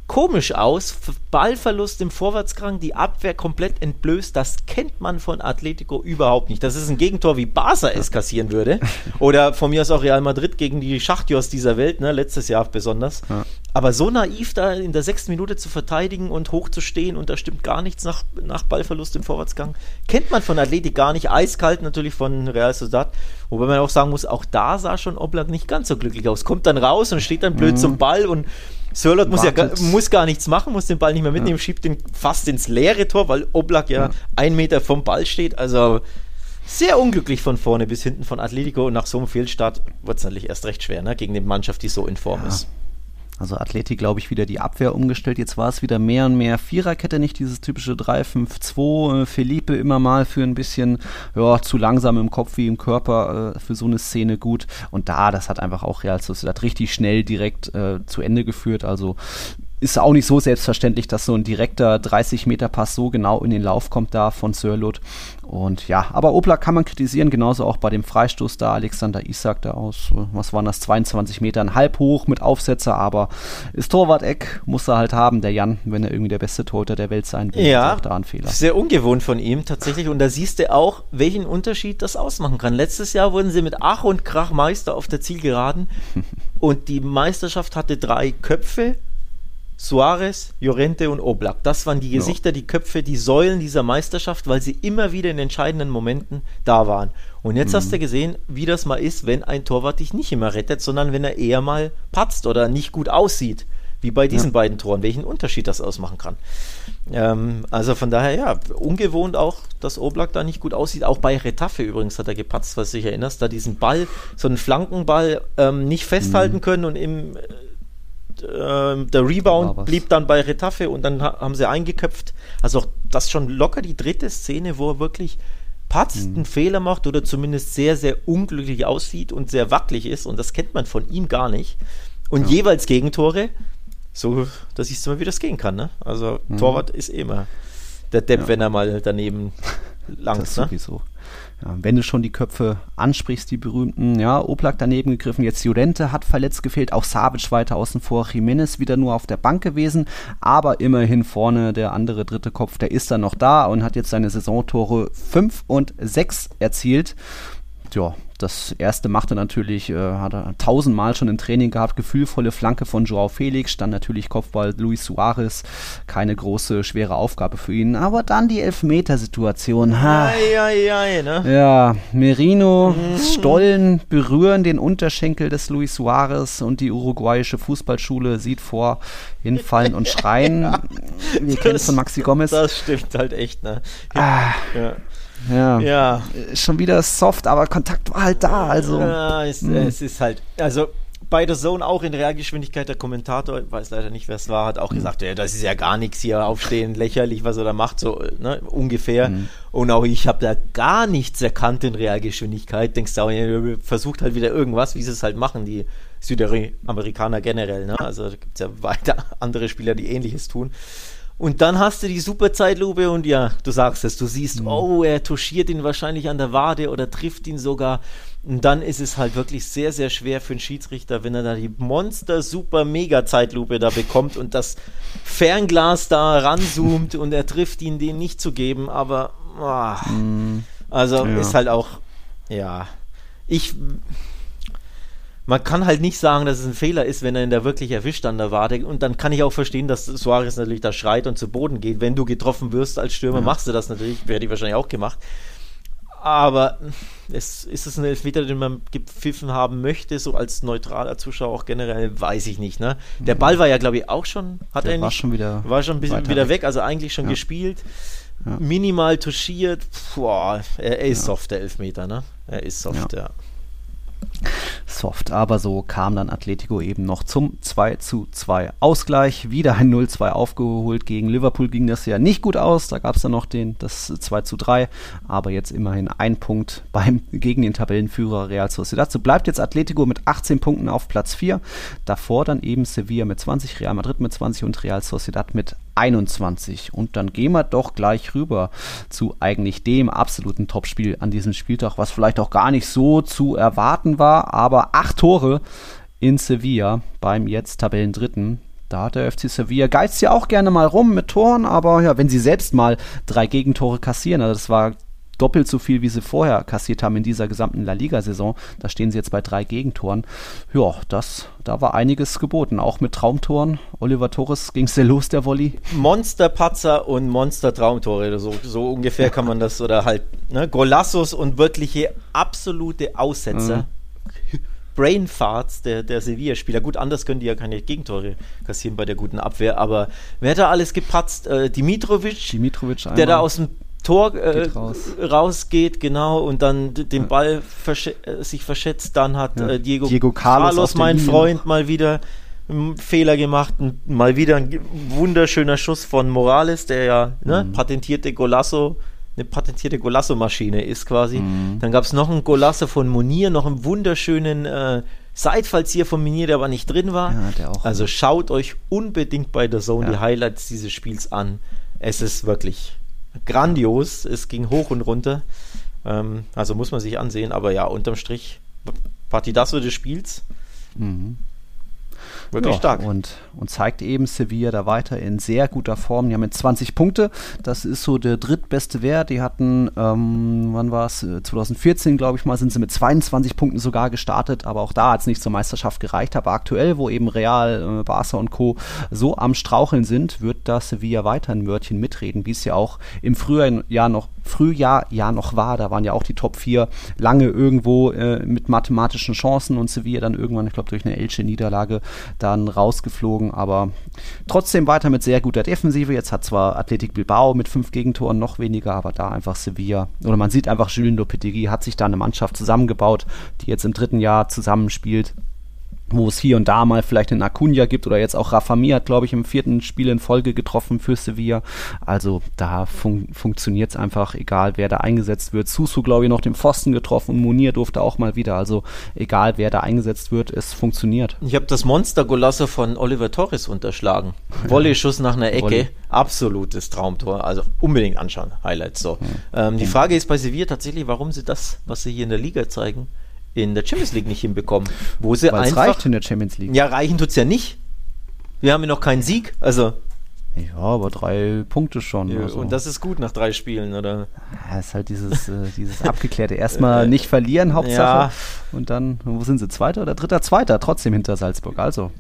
komisch aus. Ballverlust im Vorwärtsgang, die Abwehr komplett entblößt. Das kennt man von Atletico überhaupt nicht. Das ist ein Gegentor, wie Barca es kassieren würde. [LAUGHS] Oder von mir aus auch Real Madrid gegen die Schachtjos dieser Welt, ne? letztes Jahr besonders. Ja. Aber so naiv da in der sechsten Minute zu verteidigen und hochzustehen und da stimmt gar nichts nach, nach Ballverlust im Vorwärtsgang, kennt man von Athletik gar nicht. Eiskalt natürlich von Real Sociedad. Wobei man auch sagen muss, auch da sah schon Oblak nicht ganz so glücklich aus. Kommt dann raus und steht dann blöd mhm. zum Ball und Sörlot muss ja gar, muss gar nichts machen, muss den Ball nicht mehr mitnehmen, ja. schiebt den fast ins leere Tor, weil Oblak ja, ja ein Meter vom Ball steht. Also sehr unglücklich von vorne bis hinten von Atletico und nach so einem Fehlstart wird es natürlich erst recht schwer, ne? gegen eine Mannschaft, die so in Form ja. ist. Also Athletik, glaube ich, wieder die Abwehr umgestellt. Jetzt war es wieder mehr und mehr Viererkette, nicht dieses typische 3-5-2. Äh, Felipe immer mal für ein bisschen ja, zu langsam im Kopf wie im Körper äh, für so eine Szene gut. Und da, das hat einfach auch Real Sociedad richtig schnell direkt äh, zu Ende geführt. Also ist auch nicht so selbstverständlich, dass so ein direkter 30-Meter-Pass so genau in den Lauf kommt da von Sörlot. Und ja, aber Oblak kann man kritisieren, genauso auch bei dem Freistoß da. Alexander Isak da aus, was waren das, 22 Metern, halb hoch mit Aufsetzer, aber ist Torwart-Eck, muss er halt haben, der Jan, wenn er irgendwie der beste Torhüter der Welt sein will. Ja, auch da ein Fehler. sehr ungewohnt von ihm tatsächlich. Und da siehst du auch, welchen Unterschied das ausmachen kann. Letztes Jahr wurden sie mit Ach und Krach Meister auf der Zielgeraden [LAUGHS] und die Meisterschaft hatte drei Köpfe Suarez, Llorente und Oblak. Das waren die Gesichter, die Köpfe, die Säulen dieser Meisterschaft, weil sie immer wieder in entscheidenden Momenten da waren. Und jetzt mhm. hast du gesehen, wie das mal ist, wenn ein Torwart dich nicht immer rettet, sondern wenn er eher mal patzt oder nicht gut aussieht. Wie bei diesen ja. beiden Toren, welchen Unterschied das ausmachen kann. Ähm, also von daher, ja, ungewohnt auch, dass Oblak da nicht gut aussieht. Auch bei Retafe übrigens hat er gepatzt, was du dich erinnerst, da diesen Ball, so einen Flankenball ähm, nicht festhalten mhm. können und im äh, der Rebound blieb dann bei Retafe und dann haben sie eingeköpft. Also das schon locker die dritte Szene, wo er wirklich patzt, mhm. einen Fehler macht oder zumindest sehr, sehr unglücklich aussieht und sehr wackelig ist. Und das kennt man von ihm gar nicht. Und ja. jeweils Gegentore, so, da siehst du mal, wie das gehen kann. Ne? Also mhm. Torwart ist immer der Depp, ja. wenn er mal daneben [LAUGHS] lang. Das ne? sowieso. Ja, wenn du schon die Köpfe ansprichst, die berühmten, ja, Oblak daneben gegriffen, jetzt Jurente hat verletzt gefehlt, auch Savic weiter außen vor, Jimenez wieder nur auf der Bank gewesen, aber immerhin vorne der andere dritte Kopf, der ist dann noch da und hat jetzt seine Saisontore 5 und 6 erzielt. Ja, das erste machte natürlich, äh, hat er tausendmal schon im Training gehabt, gefühlvolle Flanke von Joao Felix, dann natürlich Kopfball Luis Suarez, keine große, schwere Aufgabe für ihn, aber dann die Elfmetersituation. Ha. Ei, ei, ei, ne? Ja, Merino, mhm. Stollen berühren den Unterschenkel des Luis Suarez und die uruguayische Fußballschule sieht vor, hinfallen und schreien. [LAUGHS] Wir kennen es von Maxi Gomez. Das stimmt halt echt, ne? Ah. Ja. Ja. ja. Schon wieder soft, aber Kontakt war halt da. Also. Ja, es, hm. es ist halt. Also bei der Zone auch in Realgeschwindigkeit. Der Kommentator, ich weiß leider nicht, wer es war, hat auch mhm. gesagt, ja, das ist ja gar nichts hier aufstehen, lächerlich, was er da macht, so ne, ungefähr. Mhm. Und auch ich habe da gar nichts erkannt in Realgeschwindigkeit. Denkst du, auch, versucht halt wieder irgendwas, wie sie es halt machen, die Südamerikaner generell. Ne? Also da gibt es ja weiter andere Spieler, die ähnliches tun. Und dann hast du die super Zeitlupe und ja, du sagst es, du siehst, mhm. oh, er touchiert ihn wahrscheinlich an der Wade oder trifft ihn sogar. Und dann ist es halt wirklich sehr, sehr schwer für einen Schiedsrichter, wenn er da die Monster super mega Zeitlupe da bekommt und das Fernglas da ranzoomt [LAUGHS] und er trifft ihn, den nicht zu geben. Aber, oh, also ja. ist halt auch, ja, ich man kann halt nicht sagen, dass es ein Fehler ist, wenn er ihn da wirklich erwischt an der Wade. Und dann kann ich auch verstehen, dass Suarez natürlich da schreit und zu Boden geht. Wenn du getroffen wirst als Stürmer, ja. machst du das natürlich. Wäre die wahrscheinlich auch gemacht. Aber es, ist es ein Elfmeter, den man gepfiffen haben möchte, so als neutraler Zuschauer auch generell, weiß ich nicht. Ne? Der Ball war ja, glaube ich, auch schon, hat Der er nicht, war schon wieder, war schon ein bisschen wieder weg. also eigentlich schon ja. gespielt. Ja. Minimal touchiert. Boah, er, er ist soft, der Elfmeter, ne? Er ist soft, ja soft. Aber so kam dann Atletico eben noch zum 2 zu 2 Ausgleich. Wieder ein 0-2 aufgeholt. Gegen Liverpool ging das ja nicht gut aus. Da gab es dann noch den, das 2 zu 3. Aber jetzt immerhin ein Punkt [LAUGHS] beim, gegen den Tabellenführer Real Sociedad. So bleibt jetzt Atletico mit 18 Punkten auf Platz 4. Davor dann eben Sevilla mit 20, Real Madrid mit 20 und Real Sociedad mit 21. Und dann gehen wir doch gleich rüber zu eigentlich dem absoluten Topspiel an diesem Spieltag, was vielleicht auch gar nicht so zu erwarten war, aber acht Tore in Sevilla beim jetzt Tabellendritten. Da hat der FC Sevilla geizt ja auch gerne mal rum mit Toren, aber ja, wenn sie selbst mal drei Gegentore kassieren, also das war doppelt so viel, wie sie vorher kassiert haben in dieser gesamten La Liga-Saison. Da stehen sie jetzt bei drei Gegentoren. Ja, das, da war einiges geboten, auch mit Traumtoren. Oliver Torres ging es sehr los, der Volley. Monsterpatzer und Monster-Traumtore, so, so ungefähr kann man das, oder halt ne, Golassos und wirkliche absolute Aussetzer. Mhm. Brainfarts der, der Sevilla-Spieler. Gut, anders können die ja keine Gegentore kassieren bei der guten Abwehr, aber wer hat da alles gepatzt? Äh, Dimitrovic, Dimitrovic der da aus dem Tor äh, raus. rausgeht, genau, und dann den ja. Ball versch äh, sich verschätzt. Dann hat ja. äh, Diego, Diego, Carlos, Carlos mein Freund, mal wieder einen Fehler gemacht. Mal wieder ein wunderschöner Schuss von Morales, der ja ne, mhm. patentierte Golasso, eine patentierte Golasso-Maschine ist quasi. Mhm. Dann gab es noch einen Golasso von Monier, noch einen wunderschönen äh, Seitfallzieher von Monier, der aber nicht drin war. Ja, also schaut euch unbedingt bei der Zone die Highlights dieses Spiels an. Es ist wirklich grandios. Es ging hoch und runter. Ähm, also muss man sich ansehen. Aber ja, unterm Strich, Partidazo des Spiels. Mhm. Wirklich ja, stark. Und, und zeigt eben Sevilla da weiter in sehr guter Form. Die haben jetzt 20 Punkte. Das ist so der drittbeste Wert. Die hatten, ähm, wann war es? 2014, glaube ich mal, sind sie mit 22 Punkten sogar gestartet. Aber auch da hat es nicht zur Meisterschaft gereicht. Aber aktuell, wo eben Real, äh, Barca und Co. so am Straucheln sind, wird da Sevilla weiter ein Wörtchen mitreden, wie es ja auch im Frühjahr noch Frühjahr ja noch war. Da waren ja auch die Top 4 lange irgendwo äh, mit mathematischen Chancen und Sevilla dann irgendwann, ich glaube, durch eine Elche-Niederlage dann rausgeflogen. Aber trotzdem weiter mit sehr guter Defensive. Jetzt hat zwar Athletic Bilbao mit fünf Gegentoren noch weniger, aber da einfach Sevilla. Oder man sieht einfach, Julien Lopetegui hat sich da eine Mannschaft zusammengebaut, die jetzt im dritten Jahr zusammenspielt wo es hier und da mal vielleicht einen Acuna gibt oder jetzt auch Rafa Mir hat, glaube ich, im vierten Spiel in Folge getroffen für Sevilla. Also da fun funktioniert es einfach, egal wer da eingesetzt wird. Susu, glaube ich, noch den Pfosten getroffen und Munir durfte auch mal wieder. Also egal wer da eingesetzt wird, es funktioniert. Ich habe das Monster-Golasso von Oliver Torres unterschlagen. Volley-Schuss nach einer Ecke. Volley. Absolutes Traumtor. Also unbedingt anschauen. Highlights so. Ja. Ähm, die Frage ist bei Sevilla tatsächlich, warum sie das, was sie hier in der Liga zeigen, in der Champions League nicht hinbekommen. Wo sie Weil's einfach. reicht in der Champions League. Ja, reichen tut es ja nicht. Wir haben ja noch keinen Sieg. Also. Ja, aber drei Punkte schon. Ja, also. Und das ist gut nach drei Spielen, oder? Ja, ist halt dieses, äh, dieses Abgeklärte. Erstmal nicht verlieren, Hauptsache. Ja. Und dann, wo sind sie? Zweiter oder dritter? Zweiter, trotzdem hinter Salzburg. Also,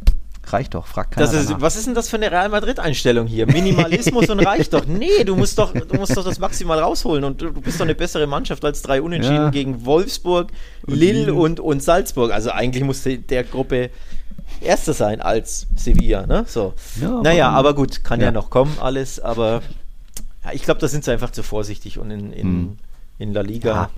reicht doch, fragt keiner ist, Was ist denn das für eine Real Madrid-Einstellung hier? Minimalismus und reicht doch. Nee, du musst doch, du musst doch das maximal rausholen und du, bist doch eine bessere Mannschaft als drei Unentschieden ja. gegen Wolfsburg, Lille und, und Salzburg. Also eigentlich musste der Gruppe Erster sein als Sevilla, ne? So. Ja, naja, aber gut, kann ja. ja noch kommen alles, aber ja, ich glaube, da sind sie einfach zu vorsichtig und in, in, hm. in La Liga,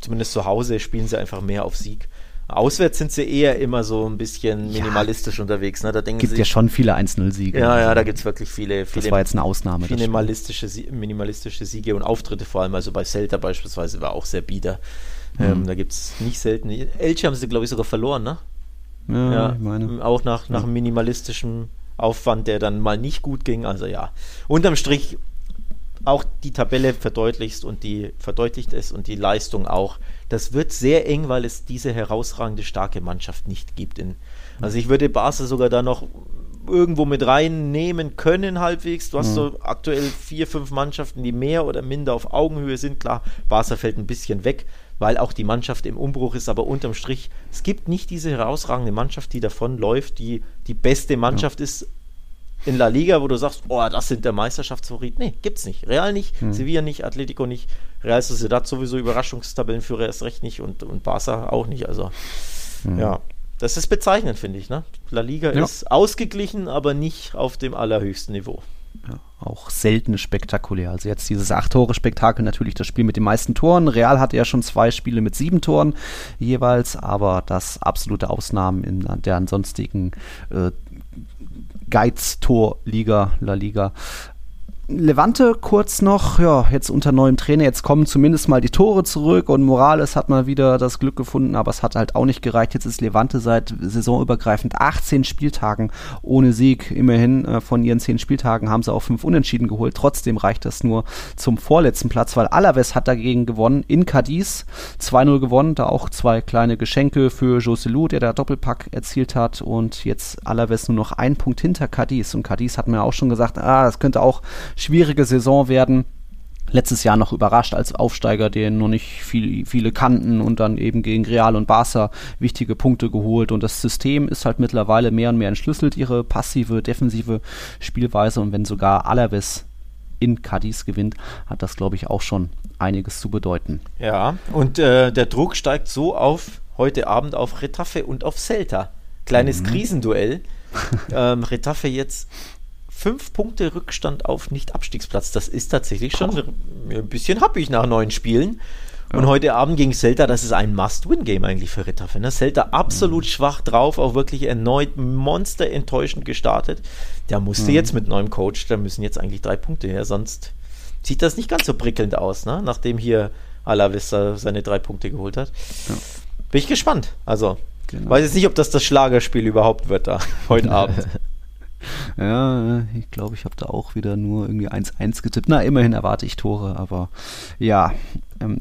zumindest zu Hause, spielen sie einfach mehr auf Sieg. Auswärts sind sie eher immer so ein bisschen minimalistisch ja, unterwegs. Ne? Da denken gibt sie, ja schon viele 1-0-Siege. Ja, ja, da gibt es wirklich viele, viele. Das war jetzt eine Ausnahme. Minimalistische, minimalistische Siege und Auftritte vor allem. Also bei Celta beispielsweise war auch sehr bieder. Mhm. Ähm, da gibt es nicht selten. Elche haben sie, glaube ich, sogar verloren, ne? Ja, ja ich meine. Auch nach, nach ja. einem minimalistischen Aufwand, der dann mal nicht gut ging. Also ja, unterm Strich auch die Tabelle verdeutlicht und die verdeutlicht es und die Leistung auch. Das wird sehr eng, weil es diese herausragende starke Mannschaft nicht gibt. In, also ich würde Barca sogar da noch irgendwo mit reinnehmen können halbwegs. Du hast mhm. so aktuell vier, fünf Mannschaften, die mehr oder minder auf Augenhöhe sind. Klar, Barca fällt ein bisschen weg, weil auch die Mannschaft im Umbruch ist, aber unterm Strich, es gibt nicht diese herausragende Mannschaft, die davon läuft, die die beste Mannschaft ja. ist in La Liga, wo du sagst, oh, das sind der Meisterschaftsfavorit. Nee, gibt's nicht. Real nicht, hm. Sevilla nicht, Atletico nicht, Real Sociedad sowieso Überraschungstabellenführer erst recht nicht und, und Barca auch nicht. Also, hm. ja, das ist bezeichnend, finde ich. Ne? La Liga ja. ist ausgeglichen, aber nicht auf dem allerhöchsten Niveau. Ja, auch selten spektakulär. Also jetzt dieses Acht-Tore-Spektakel, natürlich das Spiel mit den meisten Toren. Real hatte ja schon zwei Spiele mit sieben Toren jeweils, aber das absolute Ausnahmen in der ansonstigen äh, Geiz-Tor-Liga, La Liga. Levante kurz noch, ja, jetzt unter neuem Trainer, jetzt kommen zumindest mal die Tore zurück und Morales hat mal wieder das Glück gefunden, aber es hat halt auch nicht gereicht. Jetzt ist Levante seit saisonübergreifend 18 Spieltagen ohne Sieg. Immerhin äh, von ihren 10 Spieltagen haben sie auch 5 Unentschieden geholt. Trotzdem reicht das nur zum vorletzten Platz, weil Alaves hat dagegen gewonnen in Cadiz. 2-0 gewonnen, da auch zwei kleine Geschenke für Joselu, der da Doppelpack erzielt hat und jetzt Alaves nur noch ein Punkt hinter Cadiz und Cadiz hat mir auch schon gesagt, ah, das könnte auch schwierige Saison werden. Letztes Jahr noch überrascht als Aufsteiger, den noch nicht viel, viele kannten und dann eben gegen Real und Barca wichtige Punkte geholt. Und das System ist halt mittlerweile mehr und mehr entschlüsselt, ihre passive, defensive Spielweise. Und wenn sogar Alaves in Cadiz gewinnt, hat das, glaube ich, auch schon einiges zu bedeuten. Ja, und äh, der Druck steigt so auf heute Abend auf Retafe und auf Celta. Kleines mhm. Krisenduell. [LAUGHS] ähm, Retafe jetzt fünf Punkte Rückstand auf Nicht-Abstiegsplatz. Das ist tatsächlich schon oh. ein bisschen happig nach neun Spielen. Und ja. heute Abend gegen Celta, das ist ein Must-Win-Game eigentlich für Retafe. Ne? Celta absolut mhm. schwach drauf, auch wirklich erneut monster enttäuschend gestartet. Der musste mhm. jetzt mit neuem Coach, da müssen jetzt eigentlich drei Punkte her, sonst sieht das nicht ganz so prickelnd aus, ne? nachdem hier Alavista seine drei Punkte geholt hat. Ja. Bin ich gespannt. Also, genau. weiß jetzt nicht, ob das das Schlagerspiel überhaupt wird da [LAUGHS] heute Abend. Ja, ich glaube, ich habe da auch wieder nur irgendwie 1-1 getippt. Na, immerhin erwarte ich Tore, aber ja,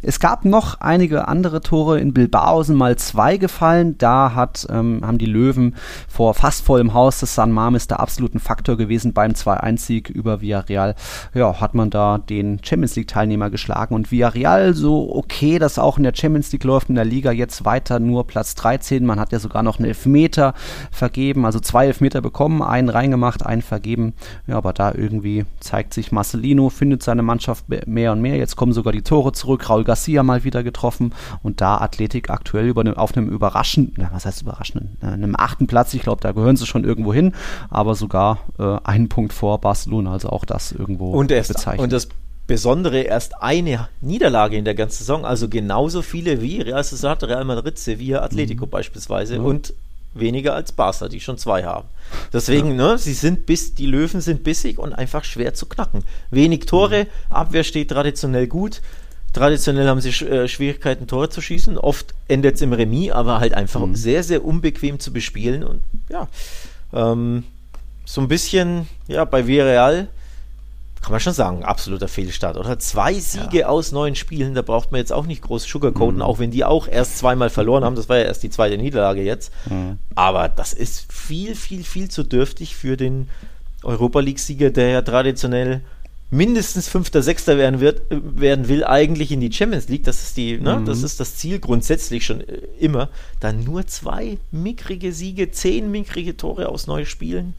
es gab noch einige andere Tore in Bilbao, sind mal zwei gefallen. Da hat, ähm, haben die Löwen vor fast vollem Haus des San Mames der absoluten Faktor gewesen beim 2-1-Sieg über Villarreal. Ja, hat man da den Champions League-Teilnehmer geschlagen und Villarreal so okay, dass auch in der Champions League läuft, in der Liga jetzt weiter nur Platz 13. Man hat ja sogar noch einen Elfmeter vergeben, also zwei Elfmeter bekommen, einen reingemacht, einen vergeben. Ja, aber da irgendwie zeigt sich Marcelino, findet seine Mannschaft mehr und mehr. Jetzt kommen sogar die Tore zurück. Raul Garcia mal wieder getroffen und da Athletik aktuell über ne, auf einem überraschenden, was heißt überraschenden, äh, einem achten Platz. Ich glaube, da gehören sie schon irgendwo hin, aber sogar äh, einen Punkt vor Barcelona, also auch das irgendwo und erst, bezeichnet. Und das Besondere erst eine Niederlage in der ganzen Saison, also genauso viele wie Real Sociedad, Real Madrid, Sevilla, Atletico mhm. beispielsweise. Mhm. Und weniger als Barca, die schon zwei haben. Deswegen, ja. ne, sie sind bis, die Löwen sind bissig und einfach schwer zu knacken. Wenig Tore, mhm. Abwehr steht traditionell gut. Traditionell haben sie äh, Schwierigkeiten, Tore zu schießen. Oft endet es im Remis, aber halt einfach mhm. sehr, sehr unbequem zu bespielen. Und ja, ähm, so ein bisschen, ja, bei Villarreal kann man schon sagen, absoluter Fehlstart, oder? Zwei Siege ja. aus neun Spielen, da braucht man jetzt auch nicht groß sugarcoaten, mhm. auch wenn die auch erst zweimal verloren haben. Das war ja erst die zweite Niederlage jetzt. Mhm. Aber das ist viel, viel, viel zu dürftig für den Europa League-Sieger, der ja traditionell mindestens Fünfter, Sechster werden, wird, werden will, eigentlich in die Champions League. Das ist, die, ne? Mhm. das, ist das Ziel grundsätzlich schon äh, immer. Dann nur zwei mickrige Siege, zehn mickrige Tore aus neun Spielen.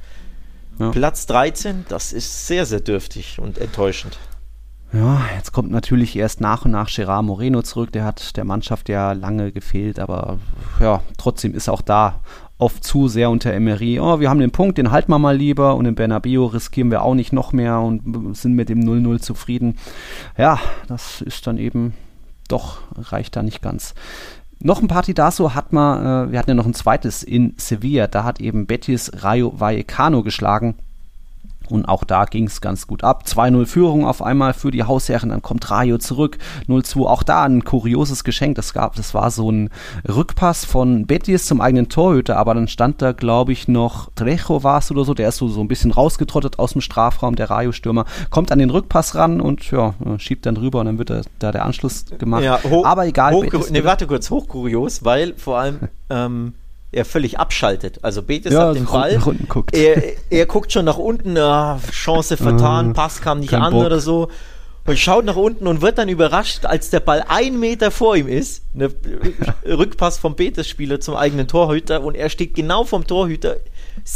Ja. Platz 13, das ist sehr, sehr dürftig und enttäuschend. Ja, jetzt kommt natürlich erst nach und nach Gerard Moreno zurück. Der hat der Mannschaft ja lange gefehlt, aber ja, trotzdem ist auch da oft zu sehr unter Emery. Oh, wir haben den Punkt, den halten wir mal lieber und im Bernabeu riskieren wir auch nicht noch mehr und sind mit dem 0-0 zufrieden. Ja, das ist dann eben doch, reicht da nicht ganz. Noch ein Partidaso hat man, äh, wir hatten ja noch ein zweites in Sevilla, da hat eben Betis Rayo Vallecano geschlagen. Und auch da ging es ganz gut ab. 2-0 Führung auf einmal für die Hausherren, dann kommt Rayo zurück. 0-2, auch da ein kurioses Geschenk. Das gab, das war so ein Rückpass von Betis zum eigenen Torhüter, aber dann stand da, glaube ich, noch Trejo war es oder so, der ist so, so ein bisschen rausgetrottet aus dem Strafraum, der Rayo-Stürmer, kommt an den Rückpass ran und ja, schiebt dann rüber und dann wird da, da der Anschluss gemacht. Ja, aber egal. Hoch, ne, warte kurz, hochkurios, weil vor allem [LAUGHS] ähm, er völlig abschaltet. Also Betis ja, hat den Ball. Guckt. Er, er guckt schon nach unten, ah, Chance vertan, ah, Pass kam nicht an Bock. oder so. Und schaut nach unten und wird dann überrascht, als der Ball ein Meter vor ihm ist. Eine Rückpass vom Betis-Spieler zum eigenen Torhüter und er steht genau vom Torhüter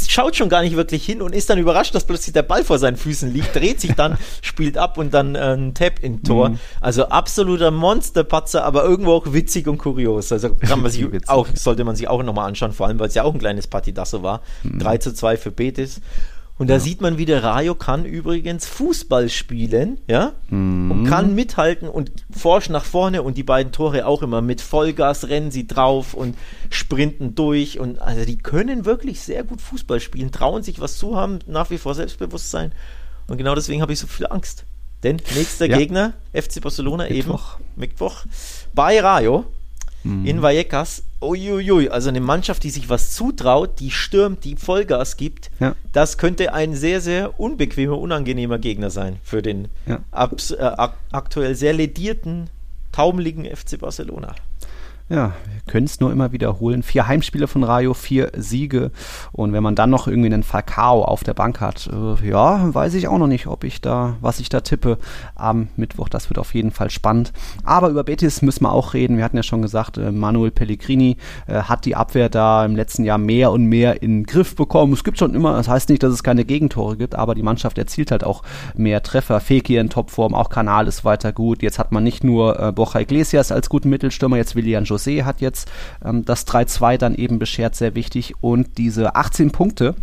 schaut schon gar nicht wirklich hin und ist dann überrascht, dass plötzlich der Ball vor seinen Füßen liegt, dreht sich dann, [LAUGHS] spielt ab und dann äh, ein Tap in Tor. Mhm. Also absoluter Monsterpatzer, aber irgendwo auch witzig und kurios. Also [LAUGHS] kann man sich auch, sollte man sich auch nochmal anschauen, vor allem weil es ja auch ein kleines Partidasso war. Mhm. 3 zu 2 für Betis. Und da ja. sieht man wieder, Rayo kann übrigens Fußball spielen, ja, mhm. und kann mithalten und forsch nach vorne und die beiden Tore auch immer mit Vollgas rennen sie drauf und sprinten durch und also die können wirklich sehr gut Fußball spielen, trauen sich was zu, haben nach wie vor Selbstbewusstsein und genau deswegen habe ich so viel Angst. Denn nächster ja. Gegner, FC Barcelona Mittwoch. eben, Mittwoch, bei Rayo mhm. in Vallecas Uiuiui, also eine Mannschaft, die sich was zutraut, die stürmt, die Vollgas gibt, ja. das könnte ein sehr, sehr unbequemer, unangenehmer Gegner sein für den ja. äh, aktuell sehr ledierten, taumeligen FC Barcelona. Ja, wir können es nur immer wiederholen. Vier Heimspiele von Rayo, vier Siege. Und wenn man dann noch irgendwie einen Falcao auf der Bank hat, äh, ja, weiß ich auch noch nicht, ob ich da, was ich da tippe am Mittwoch. Das wird auf jeden Fall spannend. Aber über Betis müssen wir auch reden. Wir hatten ja schon gesagt, äh, Manuel Pellegrini äh, hat die Abwehr da im letzten Jahr mehr und mehr in den Griff bekommen. Es gibt schon immer, das heißt nicht, dass es keine Gegentore gibt, aber die Mannschaft erzielt halt auch mehr Treffer. Fekir in Topform, auch Kanal ist weiter gut. Jetzt hat man nicht nur äh, Borja Iglesias als guten Mittelstürmer, jetzt Willian José José hat jetzt ähm, das 3-2 dann eben beschert, sehr wichtig. Und diese 18 Punkte,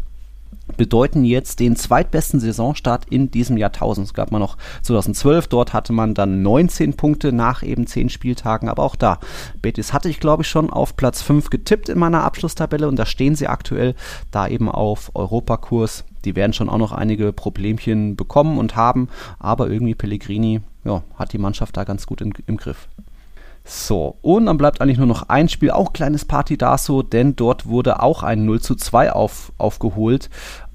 bedeuten jetzt den zweitbesten Saisonstart in diesem Jahrtausend. Es gab mal noch 2012, dort hatte man dann 19 Punkte nach eben 10 Spieltagen, aber auch da. Betis hatte ich glaube ich schon auf Platz 5 getippt in meiner Abschlusstabelle und da stehen sie aktuell da eben auf Europakurs. Die werden schon auch noch einige Problemchen bekommen und haben, aber irgendwie Pellegrini ja, hat die Mannschaft da ganz gut in, im Griff. So, und dann bleibt eigentlich nur noch ein Spiel, auch kleines Party da so, denn dort wurde auch ein 0 zu 2 auf, aufgeholt.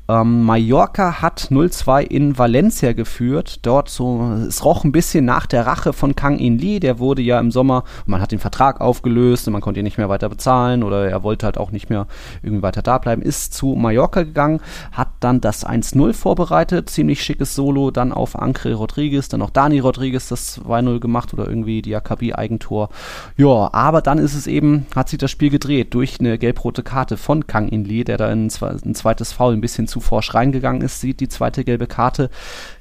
Ähm, Mallorca hat 0-2 in Valencia geführt. Dort so, es roch ein bisschen nach der Rache von Kang In Lee. Der wurde ja im Sommer, man hat den Vertrag aufgelöst und man konnte ihn nicht mehr weiter bezahlen oder er wollte halt auch nicht mehr irgendwie weiter da bleiben. Ist zu Mallorca gegangen, hat dann das 1-0 vorbereitet. Ziemlich schickes Solo dann auf Ancre Rodriguez, dann noch Dani Rodriguez das 2-0 gemacht oder irgendwie die Akabi-Eigentor. Ja, aber dann ist es eben, hat sich das Spiel gedreht durch eine gelb-rote Karte von Kang In Lee, der da ein, ein zweites Foul ein bisschen zu forsch reingegangen ist, sieht die zweite gelbe Karte.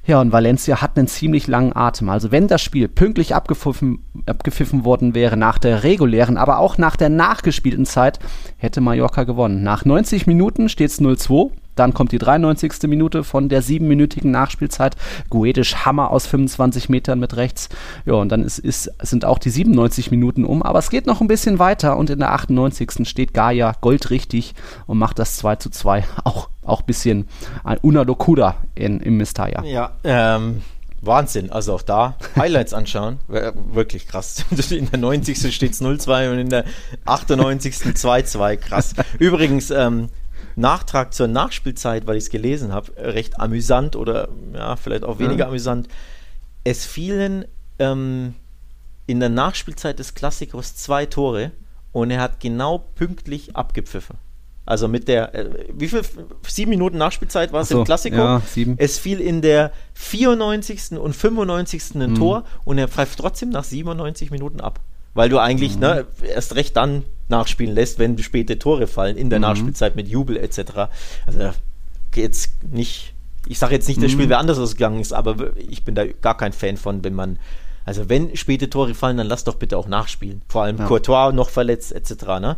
Ja, und Valencia hat einen ziemlich langen Atem. Also wenn das Spiel pünktlich abgepfiffen, abgepfiffen worden wäre nach der regulären, aber auch nach der nachgespielten Zeit, hätte Mallorca gewonnen. Nach 90 Minuten steht es 0-2 Dann kommt die 93. Minute von der siebenminütigen Nachspielzeit. Guedisch Hammer aus 25 Metern mit rechts. Ja, und dann ist, ist, sind auch die 97 Minuten um. Aber es geht noch ein bisschen weiter und in der 98. steht Gaia goldrichtig und macht das 2 zu 2. [LAUGHS] Auch, auch ein bisschen ein Una Locura in, im Mistaya. Ja, ähm, Wahnsinn. Also auch da Highlights anschauen. [LAUGHS] Wirklich krass. [LAUGHS] In der 90. steht es 0-2 und in der 98. 2-2. Krass. Übrigens, ähm, Nachtrag zur Nachspielzeit, weil ich es gelesen habe, recht amüsant oder ja, vielleicht auch weniger ja. amüsant. Es fielen ähm, in der Nachspielzeit des Klassikers zwei Tore und er hat genau pünktlich abgepfiffen. Also mit der, äh, wie viel? Sieben Minuten Nachspielzeit war es so, im Klassiko. Ja. Es fiel in der 94. und 95. ein mhm. Tor und er pfeift trotzdem nach 97 Minuten ab. Weil du eigentlich mhm. ne, erst recht dann nachspielen lässt, wenn späte Tore fallen in der mhm. Nachspielzeit mit Jubel etc. Also jetzt nicht, ich sage jetzt nicht, das Spiel mhm. wäre anders ausgegangen ist, aber ich bin da gar kein Fan von, wenn man also wenn späte Tore fallen, dann lass doch bitte auch nachspielen. Vor allem ja. Courtois noch verletzt etc. Ne?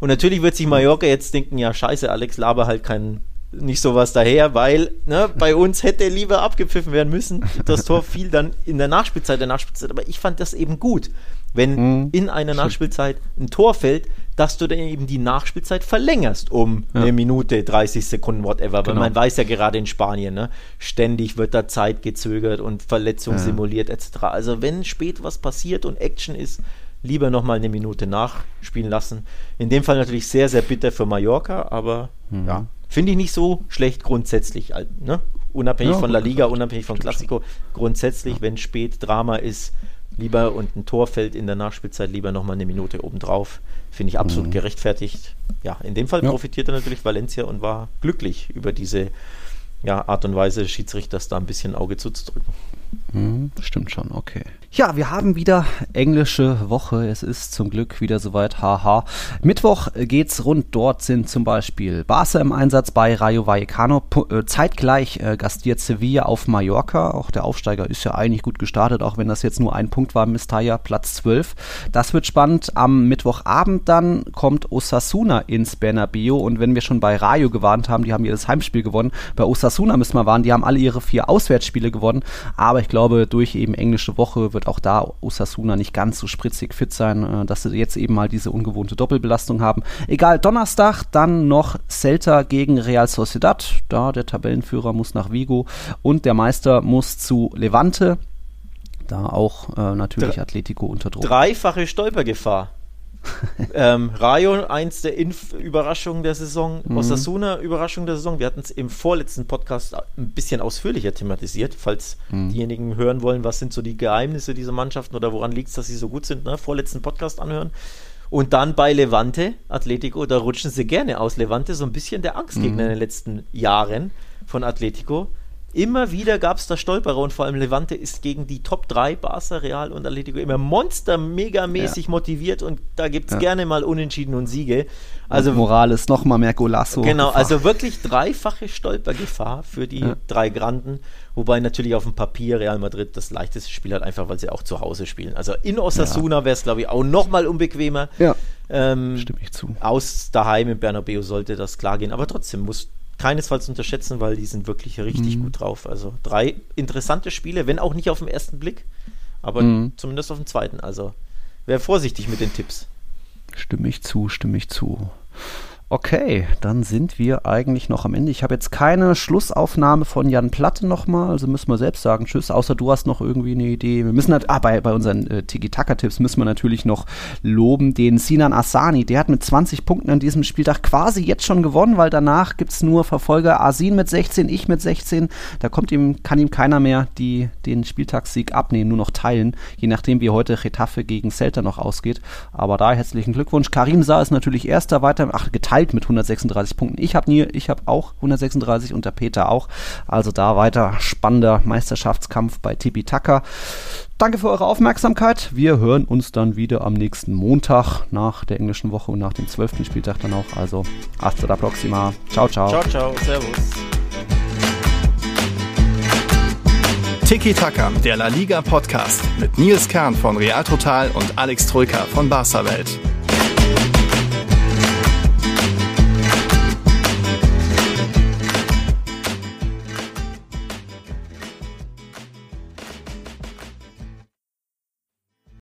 Und natürlich wird sich Mallorca jetzt denken, ja scheiße, Alex Laber halt kein nicht sowas daher, weil ne, bei uns hätte lieber abgepfiffen werden müssen. Das Tor fiel dann in der Nachspielzeit der Nachspielzeit. Aber ich fand das eben gut, wenn mhm. in einer Nachspielzeit ein Tor fällt, dass du dann eben die Nachspielzeit verlängerst um ja. eine Minute, 30 Sekunden, whatever. Genau. Weil man weiß ja gerade in Spanien, ne, ständig wird da Zeit gezögert und Verletzung ja. simuliert etc. Also wenn spät was passiert und Action ist, lieber nochmal eine Minute nachspielen lassen. In dem Fall natürlich sehr, sehr bitter für Mallorca, aber mhm. ja, finde ich nicht so schlecht grundsätzlich. Ne? Unabhängig ja, von La Liga, unabhängig von Klassiko, grundsätzlich, wenn spät Drama ist, lieber und ein Tor fällt in der Nachspielzeit, lieber nochmal eine Minute obendrauf. Finde ich absolut mhm. gerechtfertigt. Ja, in dem Fall ja. profitierte natürlich Valencia und war glücklich über diese ja, Art und Weise des Schiedsrichters da ein bisschen Auge zuzudrücken. Mhm, stimmt schon, okay. Ja, wir haben wieder englische Woche. Es ist zum Glück wieder soweit. Haha. Mittwoch geht's rund. Dort sind zum Beispiel Barca im Einsatz bei Rayo Vallecano. Äh, zeitgleich äh, gastiert Sevilla auf Mallorca. Auch der Aufsteiger ist ja eigentlich gut gestartet, auch wenn das jetzt nur ein Punkt war. Mestalla Platz 12. Das wird spannend. Am Mittwochabend dann kommt Osasuna ins Bernabeu. Und wenn wir schon bei Rayo gewarnt haben, die haben jedes Heimspiel gewonnen. Bei Osasuna müssen wir warnen, die haben alle ihre vier Auswärtsspiele gewonnen. Aber ich glaube, durch eben englische Woche wird auch da Osasuna nicht ganz so spritzig fit sein, äh, dass sie jetzt eben mal diese ungewohnte Doppelbelastung haben. Egal, Donnerstag dann noch Celta gegen Real Sociedad. Da der Tabellenführer muss nach Vigo und der Meister muss zu Levante. Da auch äh, natürlich Atletico unter Druck. Dreifache Stolpergefahr [LAUGHS] ähm, Rayo, eins der Inf Überraschungen der Saison. Mhm. Osasuna, Überraschung der Saison. Wir hatten es im vorletzten Podcast ein bisschen ausführlicher thematisiert. Falls mhm. diejenigen hören wollen, was sind so die Geheimnisse dieser Mannschaften oder woran liegt es, dass sie so gut sind, ne? vorletzten Podcast anhören. Und dann bei Levante, Atletico, da rutschen sie gerne aus. Levante so ein bisschen der Angstgegner mhm. in den letzten Jahren von Atletico. Immer wieder gab es da Stolperer und vor allem Levante ist gegen die Top 3, Barca, Real und Atletico, immer monster megamäßig ja. motiviert und da gibt es ja. gerne mal Unentschieden und Siege. Also und Morales nochmal mehr Golasso. Genau, Gefahr. also wirklich dreifache Stolpergefahr für die ja. drei Granden, wobei natürlich auf dem Papier Real Madrid das leichteste Spiel hat, einfach weil sie auch zu Hause spielen. Also in Osasuna wäre es, glaube ich, auch nochmal unbequemer. Ja. Ähm, Stimme ich zu. Aus daheim in Bernabeu sollte das klar gehen, aber trotzdem muss keinesfalls unterschätzen, weil die sind wirklich richtig mhm. gut drauf. Also drei interessante Spiele, wenn auch nicht auf den ersten Blick, aber mhm. zumindest auf den zweiten. Also wäre vorsichtig mit den Tipps. Stimme ich zu, stimme ich zu. Okay, dann sind wir eigentlich noch am Ende. Ich habe jetzt keine Schlussaufnahme von Jan Platte nochmal, also müssen wir selbst sagen Tschüss, außer du hast noch irgendwie eine Idee. Wir müssen halt, ah, bei, bei unseren äh, Tiki-Taka-Tipps müssen wir natürlich noch loben den Sinan Asani. Der hat mit 20 Punkten an diesem Spieltag quasi jetzt schon gewonnen, weil danach gibt es nur Verfolger Asin mit 16, ich mit 16. Da kommt ihm, kann ihm keiner mehr die, den Spieltagssieg abnehmen, nur noch teilen, je nachdem wie heute Retafe gegen Celta noch ausgeht. Aber da herzlichen Glückwunsch. Karim Saar ist natürlich erster weiter, ach, geteilt Alt mit 136 Punkten. Ich habe nie, ich habe auch 136 und der Peter auch. Also da weiter spannender Meisterschaftskampf bei Tipi Taka. Danke für eure Aufmerksamkeit. Wir hören uns dann wieder am nächsten Montag nach der englischen Woche und nach dem 12. Spieltag dann auch. Also hasta la próxima. Ciao, ciao. Ciao, ciao. Servus. Tiki Taka, der La Liga Podcast mit Nils Kern von Real Total und Alex Troika von Barca Welt.